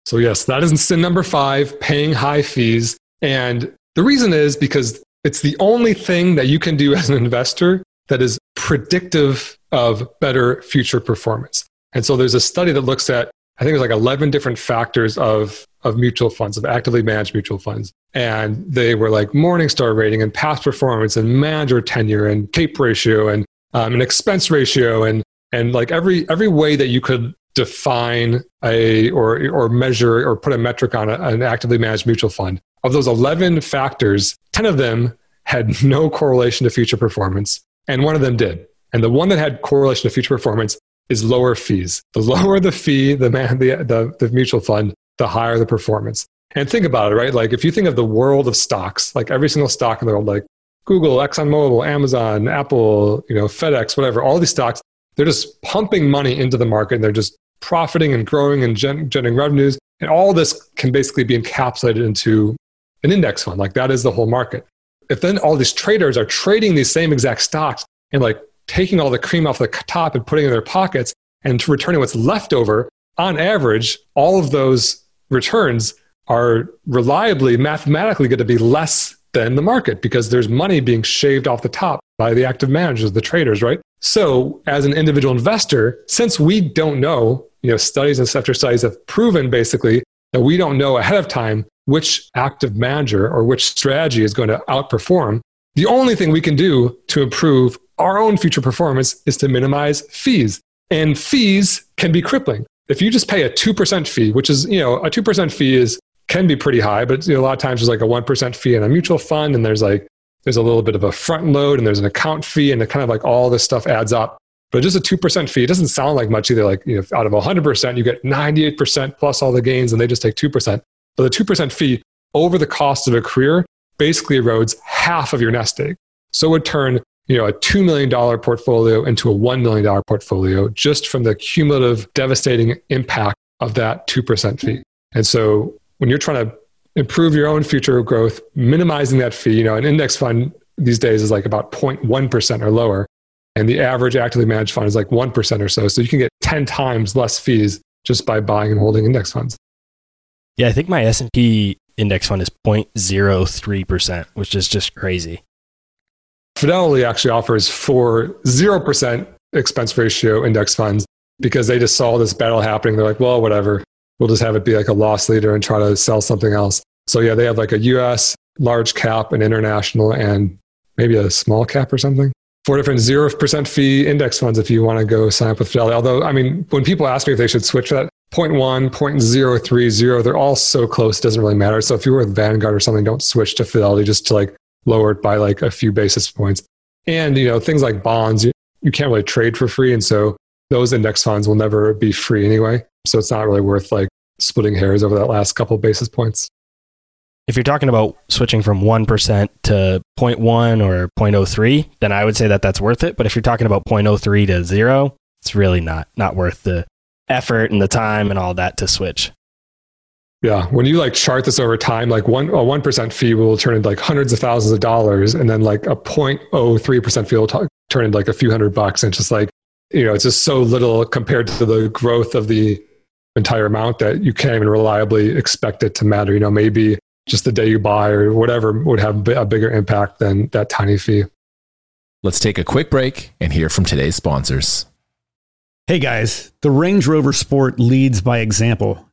So, yes, that is sin number five paying high fees. And the reason is because it's the only thing that you can do as an investor that is predictive of better future performance. And so there's a study that looks at, I think there's like 11 different factors of, of mutual funds, of actively managed mutual funds. And they were like Morningstar rating and past performance and manager tenure and CAPE ratio and um, an expense ratio and, and like every, every way that you could define a or, or measure or put a metric on a, an actively managed mutual fund. Of those 11 factors, 10 of them had no correlation to future performance, and one of them did. And the one that had correlation to future performance is lower fees. The lower the fee, the, man, the, the, the mutual fund, the higher the performance. And think about it, right? Like if you think of the world of stocks, like every single stock in the world, like Google, ExxonMobil, Amazon, Apple, you know, FedEx, whatever, all these stocks, they're just pumping money into the market and they're just profiting and growing and gen- generating revenues. And all this can basically be encapsulated into an index fund. Like that is the whole market. If then all these traders are trading these same exact stocks and like taking all the cream off the top and putting it in their pockets and returning what's left over, on average, all of those returns are reliably, mathematically going to be less than the market because there's money being shaved off the top by the active managers, the traders, right? So, as an individual investor, since we don't know, you know, studies and after studies have proven basically that we don't know ahead of time which active manager or which strategy is going to outperform, the only thing we can do to improve our own future performance is to minimize fees. And fees can be crippling. If you just pay a 2% fee, which is, you know, a 2% fee is can be pretty high, but you know, a lot of times there's like a 1% fee in a mutual fund and there's like there's a little bit of a front load and there's an account fee and it kind of like all this stuff adds up. But just a 2% fee, it doesn't sound like much either. Like, you know, out of 100%, you get 98% plus all the gains and they just take 2%. But the 2% fee over the cost of a career basically erodes half of your nest egg. So it would turn you know, a $2 million portfolio into a $1 million portfolio just from the cumulative devastating impact of that 2% fee. And so when you're trying to improve your own future growth, minimizing that fee, you know, an index fund these days is like about 0.1% or lower. And the average actively managed fund is like 1% or so. So you can get 10 times less fees just by buying and holding index funds. Yeah, I think my S&P index fund is 0.03%, which is just crazy. Fidelity actually offers four 0% expense ratio index funds because they just saw this battle happening. They're like, well, whatever. We'll just have it be like a loss leader and try to sell something else. So, yeah, they have like a US, large cap, and international, and maybe a small cap or something. Four different 0% fee index funds if you want to go sign up with Fidelity. Although, I mean, when people ask me if they should switch that, 0.1, 0.030, they're all so close, it doesn't really matter. So if you're with Vanguard or something, don't switch to Fidelity just to like lower it by like a few basis points. And, you know, things like bonds, you, you can't really trade for free. And so those index funds will never be free anyway. So it's not really worth like splitting hairs over that last couple basis points. If you're talking about switching from 1% to 0.1 or 0.03, then I would say that that's worth it. But if you're talking about 0.03 to zero, it's really not, not worth the effort and the time and all that to switch. Yeah, when you like chart this over time, like one a one percent fee will turn into like hundreds of thousands of dollars, and then like a 0.03 percent fee will t- turn into like a few hundred bucks, and just like you know, it's just so little compared to the growth of the entire amount that you can't even reliably expect it to matter. You know, maybe just the day you buy or whatever would have a bigger impact than that tiny fee. Let's take a quick break and hear from today's sponsors. Hey guys, the Range Rover Sport leads by example.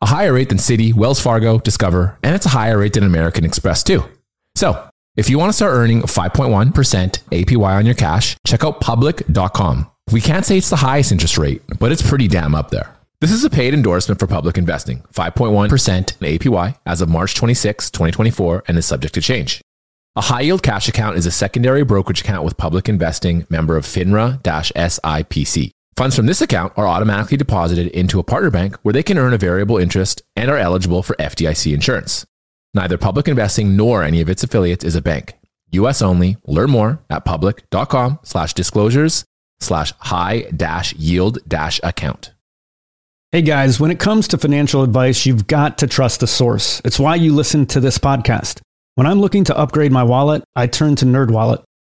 a higher rate than Citi, Wells Fargo, Discover, and it's a higher rate than American Express too. So, if you want to start earning 5.1% APY on your cash, check out public.com. We can't say it's the highest interest rate, but it's pretty damn up there. This is a paid endorsement for public investing, 5.1% APY as of March 26, 2024, and is subject to change. A high yield cash account is a secondary brokerage account with public investing member of FINRA SIPC. Funds from this account are automatically deposited into a partner bank where they can earn a variable interest and are eligible for FDIC insurance. Neither public investing nor any of its affiliates is a bank. US only. Learn more at public.com slash disclosures slash high dash yield dash account. Hey guys, when it comes to financial advice, you've got to trust the source. It's why you listen to this podcast. When I'm looking to upgrade my wallet, I turn to NerdWallet.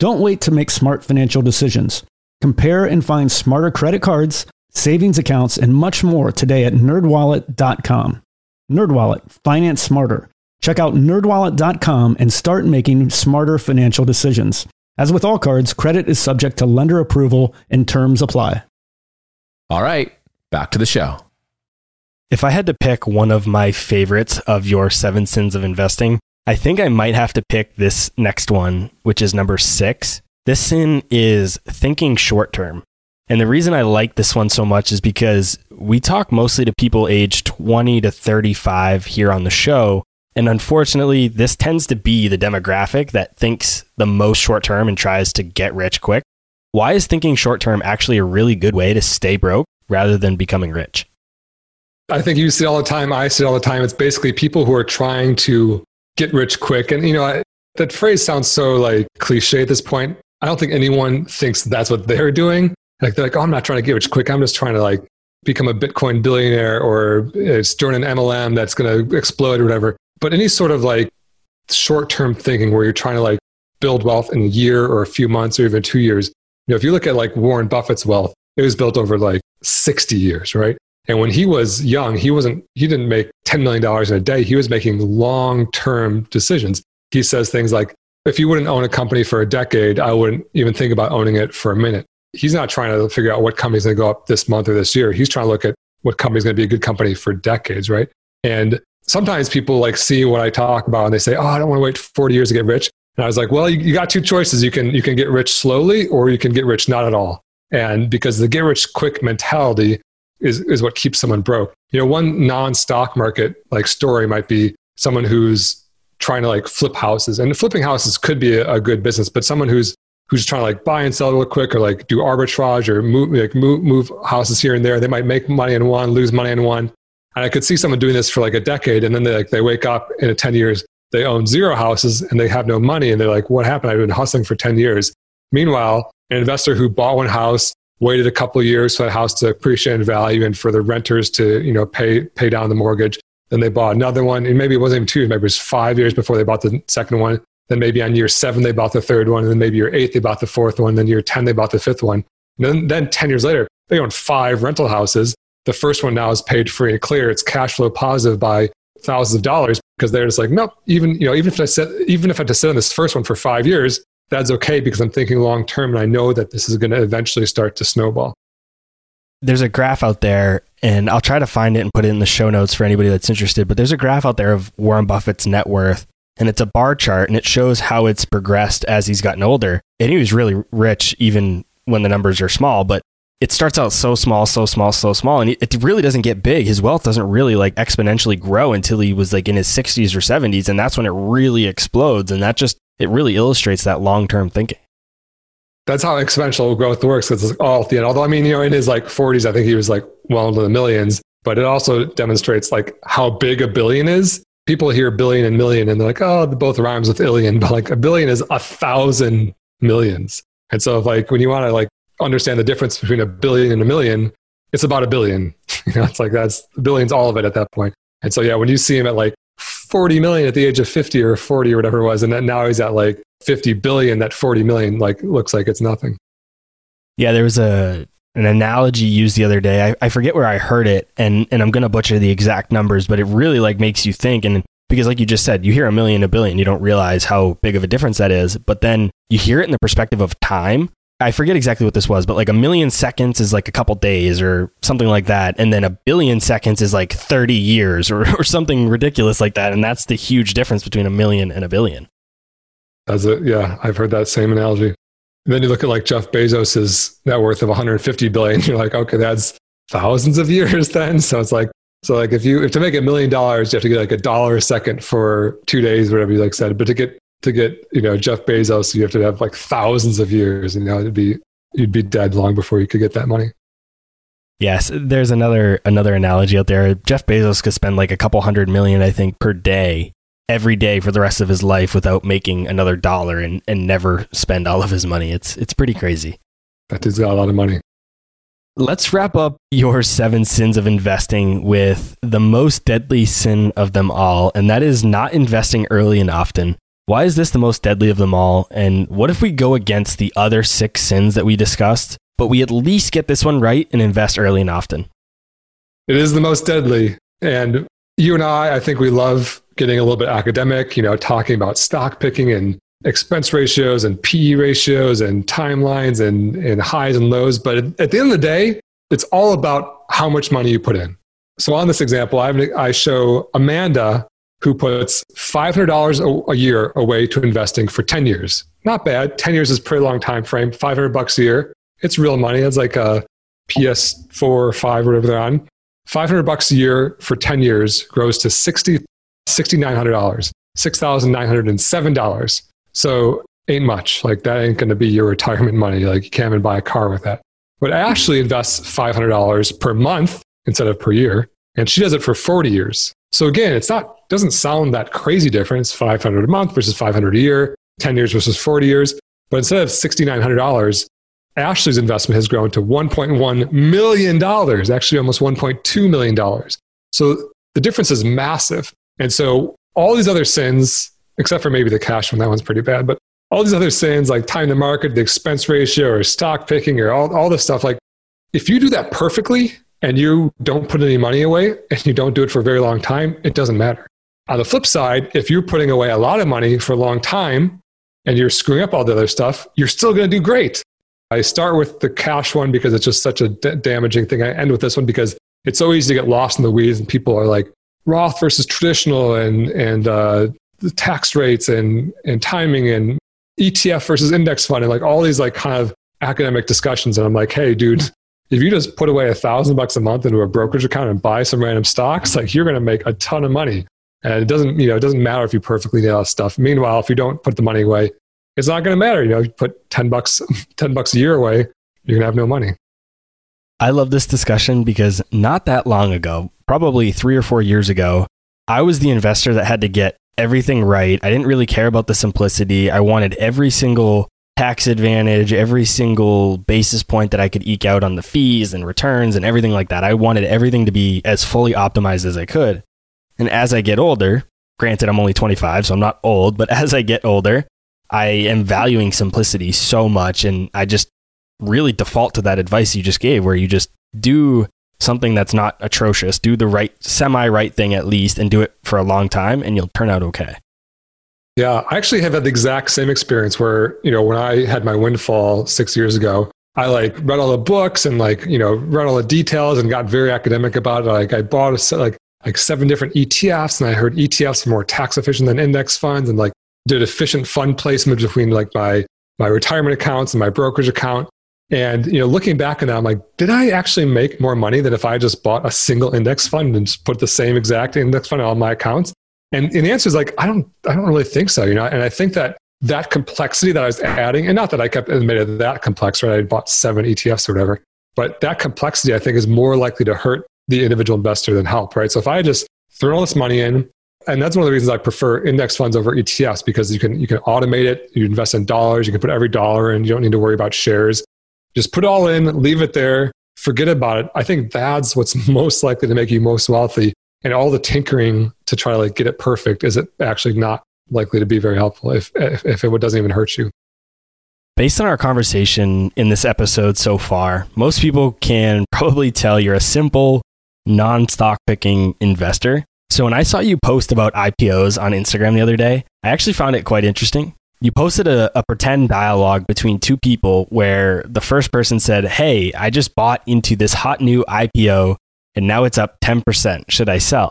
Don't wait to make smart financial decisions. Compare and find smarter credit cards, savings accounts, and much more today at nerdwallet.com. Nerdwallet, finance smarter. Check out nerdwallet.com and start making smarter financial decisions. As with all cards, credit is subject to lender approval and terms apply. All right, back to the show. If I had to pick one of my favorites of your seven sins of investing, I think I might have to pick this next one, which is number six. This sin is thinking short term. And the reason I like this one so much is because we talk mostly to people aged 20 to 35 here on the show. And unfortunately, this tends to be the demographic that thinks the most short term and tries to get rich quick. Why is thinking short term actually a really good way to stay broke rather than becoming rich? I think you see it all the time. I see it all the time. It's basically people who are trying to get rich quick. And, you know, I, that phrase sounds so like cliche at this point. I don't think anyone thinks that's what they're doing. Like they're like, oh, I'm not trying to get rich quick. I'm just trying to like become a Bitcoin billionaire or uh, join an MLM that's going to explode or whatever. But any sort of like short term thinking where you're trying to like build wealth in a year or a few months or even two years, you know, if you look at like Warren Buffett's wealth, it was built over like 60 years, right? And when he was young, he wasn't, he didn't make $10 million in a day. He was making long term decisions. He says things like, if you wouldn't own a company for a decade, I wouldn't even think about owning it for a minute. He's not trying to figure out what company's going to go up this month or this year. He's trying to look at what company's going to be a good company for decades, right? And sometimes people like see what I talk about and they say, "Oh, I don't want to wait 40 years to get rich." And I was like, "Well, you, you got two choices. You can you can get rich slowly, or you can get rich not at all." And because the get rich quick mentality is is what keeps someone broke. You know, one non-stock market like story might be someone who's trying to like flip houses, and flipping houses could be a, a good business, but someone who's who's trying to like buy and sell real quick or like do arbitrage or move like move move houses here and there. They might make money in one, lose money in one. And I could see someone doing this for like a decade, and then they like they wake up in 10 years, they own zero houses and they have no money, and they're like, "What happened? I've been hustling for 10 years." Meanwhile, an investor who bought one house, waited a couple years for the house to appreciate in value and for the renters to you know pay pay down the mortgage. Then they bought another one, and maybe it wasn't even two, maybe it was five years before they bought the second one. Then maybe on year seven they bought the third one, and then maybe year eight they bought the fourth one. Then year ten they bought the fifth one. And then, then ten years later they own five rental houses the first one now is paid free and clear. It's cash flow positive by thousands of dollars because they're just like, nope, even, you know, even if I sit, even if I had to sit on this first one for five years, that's okay because I'm thinking long term and I know that this is going to eventually start to snowball. there's a graph out there, and I'll try to find it and put it in the show notes for anybody that's interested. But there's a graph out there of Warren Buffett's net worth, and it's a bar chart, and it shows how it's progressed as he's gotten older. And he was really rich even when the numbers are small, but it starts out so small, so small, so small, and it really doesn't get big. His wealth doesn't really like exponentially grow until he was like in his 60s or 70s, and that's when it really explodes. And that just it really illustrates that long term thinking. That's how exponential growth works. Because all the end. Although I mean, you know, in his like 40s, I think he was like well into the millions. But it also demonstrates like how big a billion is. People hear billion and million, and they're like, oh, both rhymes with illion. But like a billion is a thousand millions. And so, if, like when you want to like understand the difference between a billion and a million, it's about a billion. you know, it's like that's billions, all of it at that point. And so, yeah, when you see him at like 40 million at the age of 50 or 40 or whatever it was, and then now he's at like 50 billion, that 40 million like looks like it's nothing. Yeah, there was a an analogy used the other day. I, I forget where I heard it, and and I'm gonna butcher the exact numbers, but it really like makes you think. And because, like you just said, you hear a million, a billion, you don't realize how big of a difference that is. But then you hear it in the perspective of time, I forget exactly what this was, but like a million seconds is like a couple days or something like that. And then a billion seconds is like 30 years or, or something ridiculous like that. And that's the huge difference between a million and a billion. That's it. Yeah. I've heard that same analogy. And then you look at like Jeff Bezos's net worth of 150 billion. You're like, okay, that's thousands of years then. So it's like, so like if you, if to make a million dollars, you have to get like a dollar a second for two days, whatever you like said. But to get to get you know Jeff Bezos, you have to have like thousands of years, and you know it'd be you'd be dead long before you could get that money. Yes, there's another another analogy out there. Jeff Bezos could spend like a couple hundred million, I think, per day, every day for the rest of his life without making another dollar and, and never spend all of his money. It's it's pretty crazy. That dude's got a lot of money. Let's wrap up your seven sins of investing with the most deadly sin of them all, and that is not investing early and often. Why is this the most deadly of them all? And what if we go against the other six sins that we discussed, but we at least get this one right and invest early and often? It is the most deadly. And you and I, I think we love getting a little bit academic, you know, talking about stock picking and expense ratios and PE ratios and timelines and, and highs and lows. But at the end of the day, it's all about how much money you put in. So on this example, I, I show Amanda who puts $500 a year away to investing for 10 years. Not bad. 10 years is a pretty long time frame. 500 bucks a year. It's real money. It's like a PS4 or 5 whatever they're on. 500 bucks a year for 10 years grows to 60 $6,900, $6,907. So ain't much. Like that ain't going to be your retirement money. Like you can't even buy a car with that. But Ashley invests $500 per month instead of per year. And she does it for 40 years. So again, it's not doesn't sound that crazy difference, 500 a month versus 500 a year, 10 years versus 40 years. But instead of $6,900, Ashley's investment has grown to $1.1 million, actually almost $1.2 million. So the difference is massive. And so all these other sins, except for maybe the cash one, that one's pretty bad, but all these other sins like time to market, the expense ratio, or stock picking, or all, all this stuff, like if you do that perfectly, and you don't put any money away and you don't do it for a very long time, it doesn't matter. On the flip side, if you're putting away a lot of money for a long time and you're screwing up all the other stuff, you're still going to do great. I start with the cash one because it's just such a d- damaging thing. I end with this one because it's so easy to get lost in the weeds and people are like Roth versus traditional and, and uh, the tax rates and, and timing and ETF versus index fund and like all these like kind of academic discussions. And I'm like, hey, dude, if you just put away a thousand bucks a month into a brokerage account and buy some random stocks, like you're going to make a ton of money. And it doesn't, you know, it doesn't matter if you perfectly nail stuff. Meanwhile, if you don't put the money away, it's not going to matter. You know, you put 10 bucks, 10 bucks a year away, you're going to have no money. I love this discussion because not that long ago, probably three or four years ago, I was the investor that had to get everything right. I didn't really care about the simplicity. I wanted every single tax advantage, every single basis point that I could eke out on the fees and returns and everything like that. I wanted everything to be as fully optimized as I could. And as I get older, granted, I'm only 25, so I'm not old, but as I get older, I am valuing simplicity so much. And I just really default to that advice you just gave, where you just do something that's not atrocious, do the right, semi right thing at least, and do it for a long time, and you'll turn out okay. Yeah, I actually have had the exact same experience where, you know, when I had my windfall six years ago, I like read all the books and like, you know, read all the details and got very academic about it. Like I bought a, like, like seven different ETFs and I heard ETFs are more tax efficient than index funds and like did efficient fund placement between like my, my retirement accounts and my brokerage account. And you know, looking back on that, I'm like, did I actually make more money than if I just bought a single index fund and just put the same exact index fund on all my accounts? And, and the answer is like, I don't, I don't really think so. You know, and I think that that complexity that I was adding, and not that I kept admitted that complex, right? I bought seven ETFs or whatever, but that complexity I think is more likely to hurt the individual investor than help, right? So if I just throw all this money in, and that's one of the reasons I prefer index funds over ETFs because you can you can automate it. You invest in dollars. You can put every dollar in. You don't need to worry about shares. Just put it all in, leave it there, forget about it. I think that's what's most likely to make you most wealthy. And all the tinkering to try to like get it perfect is it actually not likely to be very helpful if, if, if it doesn't even hurt you. Based on our conversation in this episode so far, most people can probably tell you're a simple, non stock picking investor. So when I saw you post about IPOs on Instagram the other day, I actually found it quite interesting you posted a, a, pretend dialogue between two people where the first person said, Hey, I just bought into this hot new IPO and now it's up 10%. Should I sell?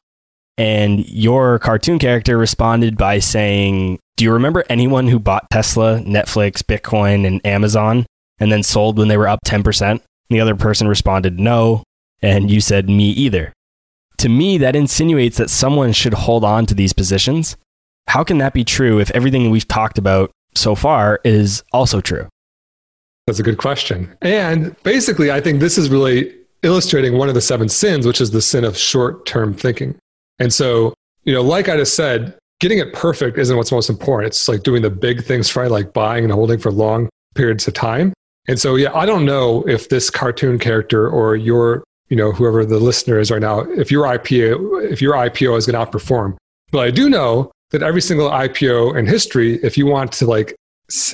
And your cartoon character responded by saying, Do you remember anyone who bought Tesla, Netflix, Bitcoin, and Amazon and then sold when they were up 10%? And the other person responded, No. And you said, Me either. To me, that insinuates that someone should hold on to these positions how can that be true if everything we've talked about so far is also true? That's a good question. And basically, I think this is really illustrating one of the seven sins, which is the sin of short term thinking. And so, you know, like I just said, getting it perfect isn't what's most important. It's like doing the big things right, like buying and holding for long periods of time. And so, yeah, I don't know if this cartoon character or your, you know, whoever the listener is right now, if your IPO, if your IPO is going to outperform. But I do know that every single IPO in history, if you want to like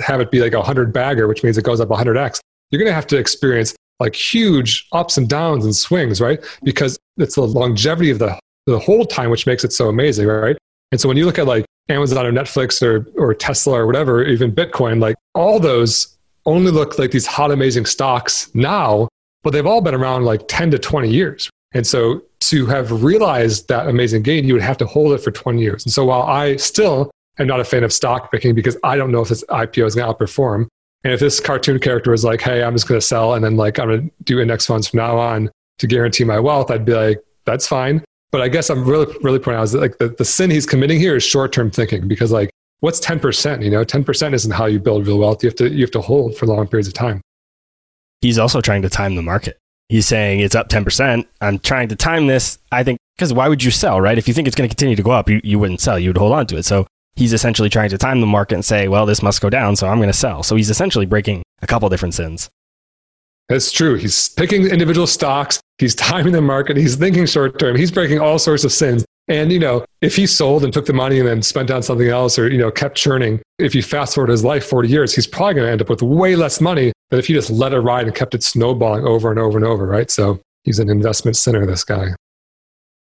have it be like a hundred bagger, which means it goes up 100x, you're going to have to experience like huge ups and downs and swings, right? Because it's the longevity of the, the whole time, which makes it so amazing, right? And so when you look at like Amazon or Netflix or, or Tesla or whatever, even Bitcoin, like all those only look like these hot, amazing stocks now, but they've all been around like 10 to 20 years. And so to have realized that amazing gain, you would have to hold it for 20 years. And so while I still am not a fan of stock picking because I don't know if this IPO is going to outperform, and if this cartoon character was like, hey, I'm just going to sell and then like I'm going to do index funds from now on to guarantee my wealth, I'd be like, that's fine. But I guess I'm really, really pointing out is that like the, the sin he's committing here is short term thinking because like what's 10%? You know, 10% isn't how you build real wealth. You have to, you have to hold for long periods of time. He's also trying to time the market he's saying it's up 10%. I'm trying to time this. I think, because why would you sell, right? If you think it's going to continue to go up, you, you wouldn't sell. You would hold on to it. So he's essentially trying to time the market and say, well, this must go down, so I'm going to sell. So he's essentially breaking a couple different sins. That's true. He's picking individual stocks. He's timing the market. He's thinking short term. He's breaking all sorts of sins. And, you know, if he sold and took the money and then spent on something else or, you know, kept churning, if you fast forward his life 40 years, he's probably going to end up with way less money than if he just let it ride and kept it snowballing over and over and over, right? So he's an investment sinner, this guy.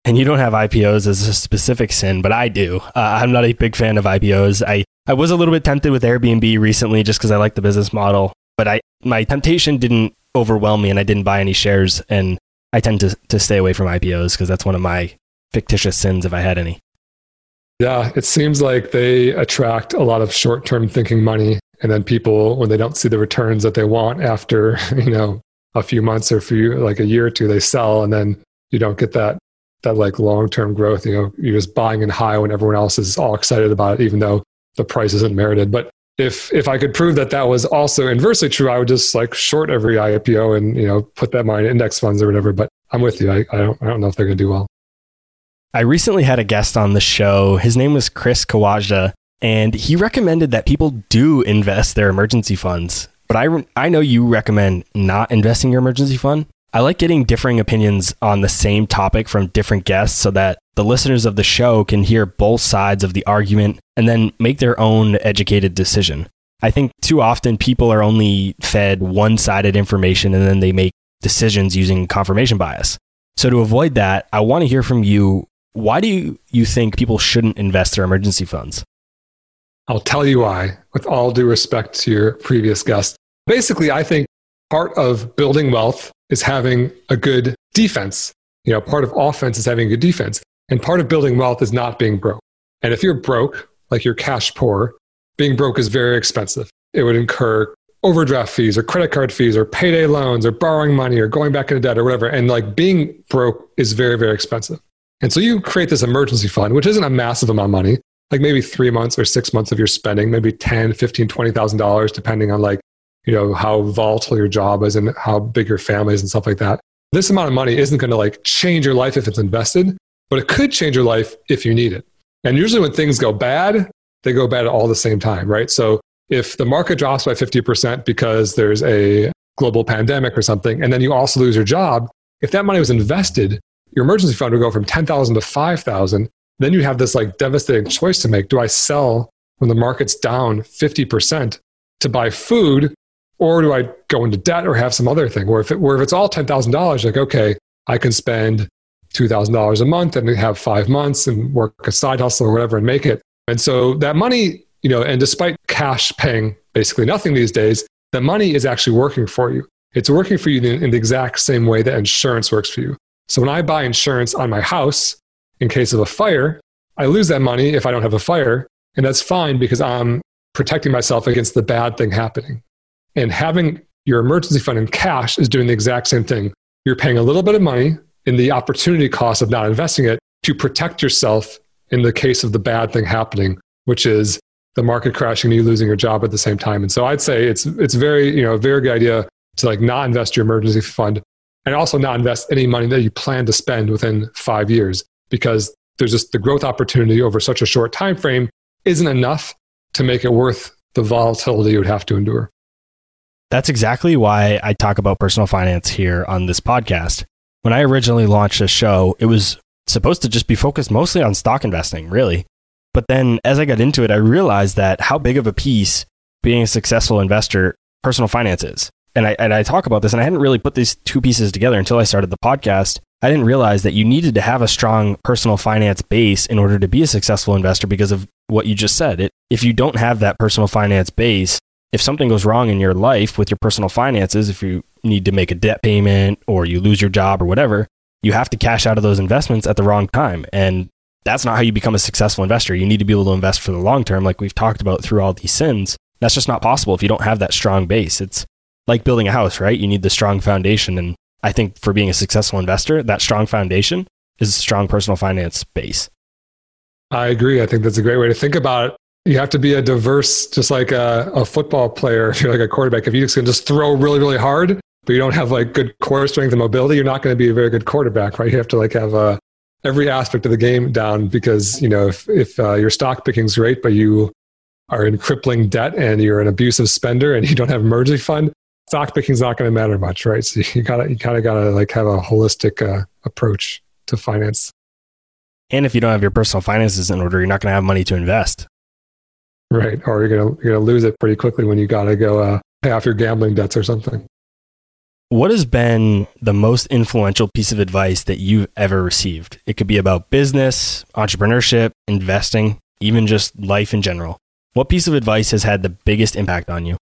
And you don't have IPOs as a specific sin, but I do. Uh, I'm not a big fan of IPOs. I, I was a little bit tempted with Airbnb recently just because I like the business model, but I my temptation didn't overwhelm me and I didn't buy any shares. And I tend to, to stay away from IPOs because that's one of my fictitious sins if I had any. Yeah, it seems like they attract a lot of short term thinking money. And then people, when they don't see the returns that they want after, you know, a few months or a few, like a year or two, they sell. And then you don't get that, that like long term growth. You know, you're just buying in high when everyone else is all excited about it, even though the price isn't merited. But if if I could prove that that was also inversely true, I would just like short every IPO and you know put that money in index funds or whatever. But I'm with you. I, I don't I don't know if they're going to do well. I recently had a guest on the show. His name was Chris Kawaja, and he recommended that people do invest their emergency funds. But I, I know you recommend not investing your emergency fund. I like getting differing opinions on the same topic from different guests so that the listeners of the show can hear both sides of the argument and then make their own educated decision. I think too often people are only fed one sided information and then they make decisions using confirmation bias. So, to avoid that, I want to hear from you why do you, you think people shouldn't invest their emergency funds? I'll tell you why, with all due respect to your previous guest. Basically, I think part of building wealth is having a good defense. You know, part of offense is having a good defense. And part of building wealth is not being broke. And if you're broke, like you're cash poor, being broke is very expensive. It would incur overdraft fees or credit card fees or payday loans or borrowing money or going back into debt or whatever. And like being broke is very, very expensive. And so you create this emergency fund, which isn't a massive amount of money, like maybe three months or six months of your spending, maybe 10, 15, $20,000, depending on like, you know, how volatile your job is and how big your family is and stuff like that. This amount of money isn't going to like change your life if it's invested, but it could change your life if you need it. And usually when things go bad, they go bad all the same time, right? So if the market drops by 50% because there's a global pandemic or something, and then you also lose your job, if that money was invested, your emergency fund would go from 10,000 to 5,000. Then you have this like devastating choice to make. Do I sell when the market's down 50% to buy food, or do I go into debt or have some other thing? Or if, it, or if it's all $10,000, like, okay, I can spend $2,000 a month and have five months and work a side hustle or whatever and make it. And so that money, you know, and despite cash paying basically nothing these days, the money is actually working for you. It's working for you in the exact same way that insurance works for you. So when I buy insurance on my house in case of a fire, I lose that money if I don't have a fire. And that's fine because I'm protecting myself against the bad thing happening. And having your emergency fund in cash is doing the exact same thing. You're paying a little bit of money in the opportunity cost of not investing it to protect yourself in the case of the bad thing happening, which is the market crashing and you losing your job at the same time. And so I'd say it's it's very, you know, a very good idea to like not invest your emergency fund and also not invest any money that you plan to spend within five years because there's just the growth opportunity over such a short time frame isn't enough to make it worth the volatility you would have to endure. That's exactly why I talk about personal finance here on this podcast. When I originally launched this show, it was supposed to just be focused mostly on stock investing, really. But then as I got into it, I realized that how big of a piece being a successful investor personal finance is. And I, and I talk about this, and I hadn't really put these two pieces together until I started the podcast. I didn't realize that you needed to have a strong personal finance base in order to be a successful investor because of what you just said. It, if you don't have that personal finance base, if something goes wrong in your life with your personal finances, if you need to make a debt payment or you lose your job or whatever, you have to cash out of those investments at the wrong time. And that's not how you become a successful investor. You need to be able to invest for the long term, like we've talked about through all these sins. That's just not possible if you don't have that strong base. It's like building a house, right? You need the strong foundation. And I think for being a successful investor, that strong foundation is a strong personal finance base. I agree. I think that's a great way to think about it. You have to be a diverse, just like a, a football player. If you're like a quarterback, if you just can just throw really, really hard, but you don't have like good core strength and mobility, you're not going to be a very good quarterback, right? You have to like have a, every aspect of the game down because you know if if uh, your stock picking's great, but you are in crippling debt and you're an abusive spender and you don't have emergency fund, stock picking's not going to matter much, right? So you gotta you kind of gotta like have a holistic uh, approach to finance. And if you don't have your personal finances in order, you're not going to have money to invest. Right, or you're gonna you're gonna lose it pretty quickly when you gotta go uh, pay off your gambling debts or something. What has been the most influential piece of advice that you've ever received? It could be about business, entrepreneurship, investing, even just life in general. What piece of advice has had the biggest impact on you?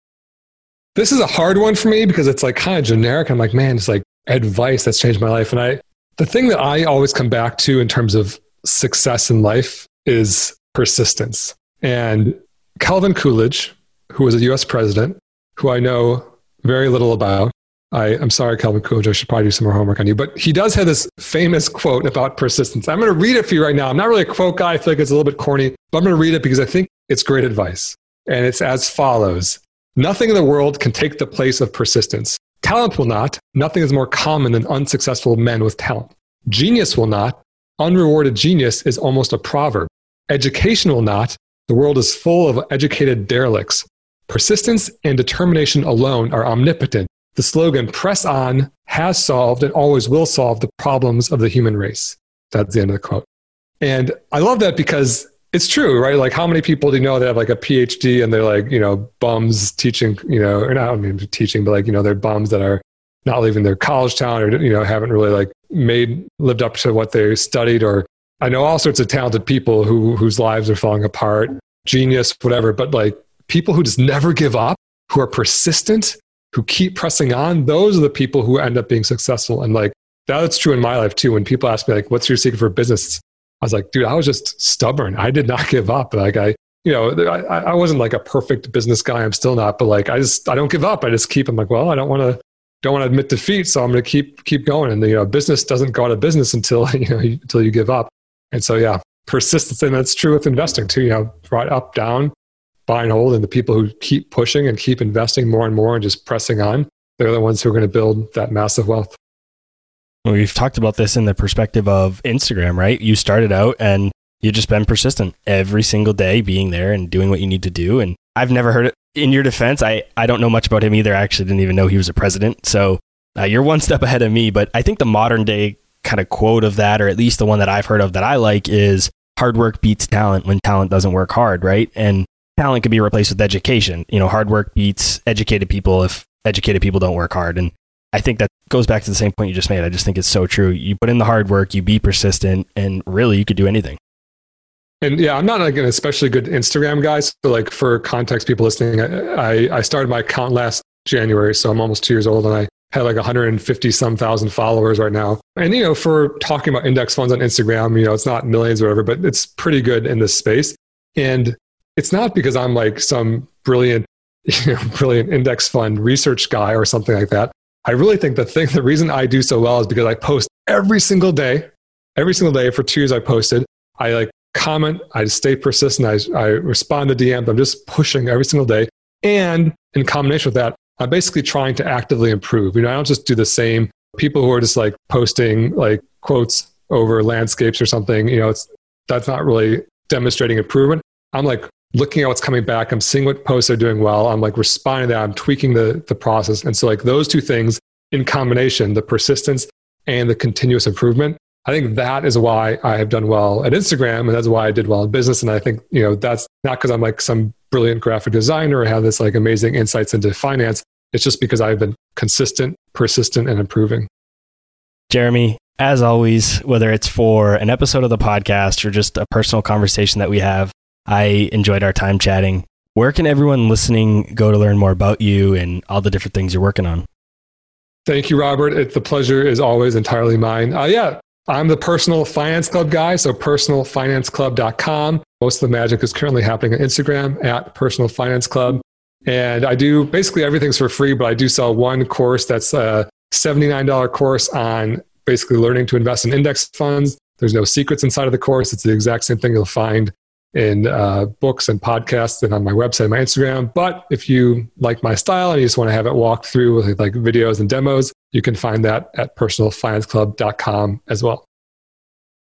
This is a hard one for me because it's like kind of generic. I'm like, man, it's like advice that's changed my life. And I, the thing that I always come back to in terms of success in life is persistence. And Calvin Coolidge, who was a US president, who I know very little about, I, am sorry, Calvin Coolidge. I should probably do some more homework on you. But he does have this famous quote about persistence. I'm going to read it for you right now. I'm not really a quote guy. I feel like it's a little bit corny, but I'm going to read it because I think it's great advice. And it's as follows Nothing in the world can take the place of persistence. Talent will not. Nothing is more common than unsuccessful men with talent. Genius will not. Unrewarded genius is almost a proverb. Education will not. The world is full of educated derelicts. Persistence and determination alone are omnipotent the slogan, press on, has solved and always will solve the problems of the human race. That's the end of the quote. And I love that because it's true, right? Like, how many people do you know that have like a PhD and they're like, you know, bums teaching, you know, or not I mean teaching, but like, you know, they're bums that are not leaving their college town or, you know, haven't really like made, lived up to what they studied. Or I know all sorts of talented people who, whose lives are falling apart, genius, whatever, but like people who just never give up, who are persistent who keep pressing on, those are the people who end up being successful. And like that's true in my life too. When people ask me like, "What's your secret for business?" I was like, "Dude, I was just stubborn. I did not give up. Like I, you know, I, I wasn't like a perfect business guy. I'm still not. But like I just I don't give up. I just keep. I'm like, well, I don't want to don't want to admit defeat, so I'm going to keep keep going. And you know, business doesn't go out of business until you know until you give up. And so yeah, persistence, and that's true with investing too. You know, right up down, buy and hold, and the people who keep pushing and keep investing more and more and just pressing on, they're the ones who are going to build that massive wealth. Well, we've talked about this in the perspective of Instagram, right? You started out and you've just been persistent every single day, being there and doing what you need to do. And I've never heard it. In your defense, I, I don't know much about him either. I actually didn't even know he was a president. So uh, you're one step ahead of me. But I think the modern day kind of quote of that, or at least the one that I've heard of that I like, is hard work beats talent when talent doesn't work hard, right? And talent could be replaced with education. You know, hard work beats educated people if educated people don't work hard. And I think that goes back to the same point you just made. I just think it's so true. You put in the hard work, you be persistent, and really you could do anything. And yeah, I'm not like an especially good Instagram guy. So like for context, people listening, I, I started my account last January, so I'm almost two years old, and I had like 150 some thousand followers right now. And you know, for talking about index funds on Instagram, you know, it's not millions or whatever, but it's pretty good in this space. And it's not because I'm like some brilliant, you know, brilliant index fund research guy or something like that. I really think the thing, the reason I do so well is because I post every single day. Every single day for two years, I posted. I like comment. I stay persistent. I, I respond to DMs. I'm just pushing every single day. And in combination with that, I'm basically trying to actively improve. You know, I don't just do the same. People who are just like posting like quotes over landscapes or something, you know, it's that's not really demonstrating improvement. I'm like looking at what's coming back. I'm seeing what posts are doing well. I'm like responding to that. I'm tweaking the, the process. And so like those two things in combination, the persistence and the continuous improvement, I think that is why I have done well at Instagram. And that's why I did well in business. And I think, you know, that's not because I'm like some brilliant graphic designer or have this like amazing insights into finance. It's just because I've been consistent, persistent, and improving. Jeremy, as always, whether it's for an episode of the podcast or just a personal conversation that we have, I enjoyed our time chatting. Where can everyone listening go to learn more about you and all the different things you're working on? Thank you, Robert. It, the pleasure is always entirely mine. Uh, yeah, I'm the personal finance club guy, so personalfinanceclub.com. Most of the magic is currently happening on Instagram at personal finance club. And I do basically everything's for free, but I do sell one course that's a $79 course on basically learning to invest in index funds. There's no secrets inside of the course. It's the exact same thing you'll find in uh, books and podcasts and on my website and my Instagram. But if you like my style and you just want to have it walked through with like videos and demos, you can find that at personalfinanceclub.com as well.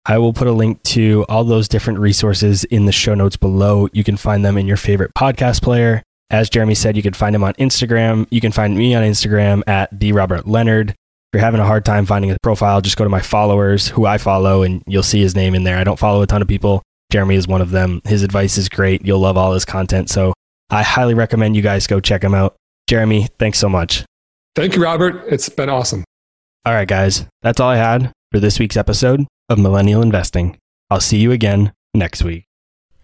I will put a link to all those different resources in the show notes below. You can find them in your favorite podcast player. As Jeremy said, you can find him on Instagram. You can find me on Instagram at the Robert Leonard. If you're having a hard time finding a profile, just go to my followers, who I follow, and you'll see his name in there. I don't follow a ton of people. Jeremy is one of them. His advice is great. You'll love all his content. So I highly recommend you guys go check him out. Jeremy, thanks so much. Thank you, Robert. It's been awesome. All right, guys. That's all I had for this week's episode of Millennial Investing. I'll see you again next week.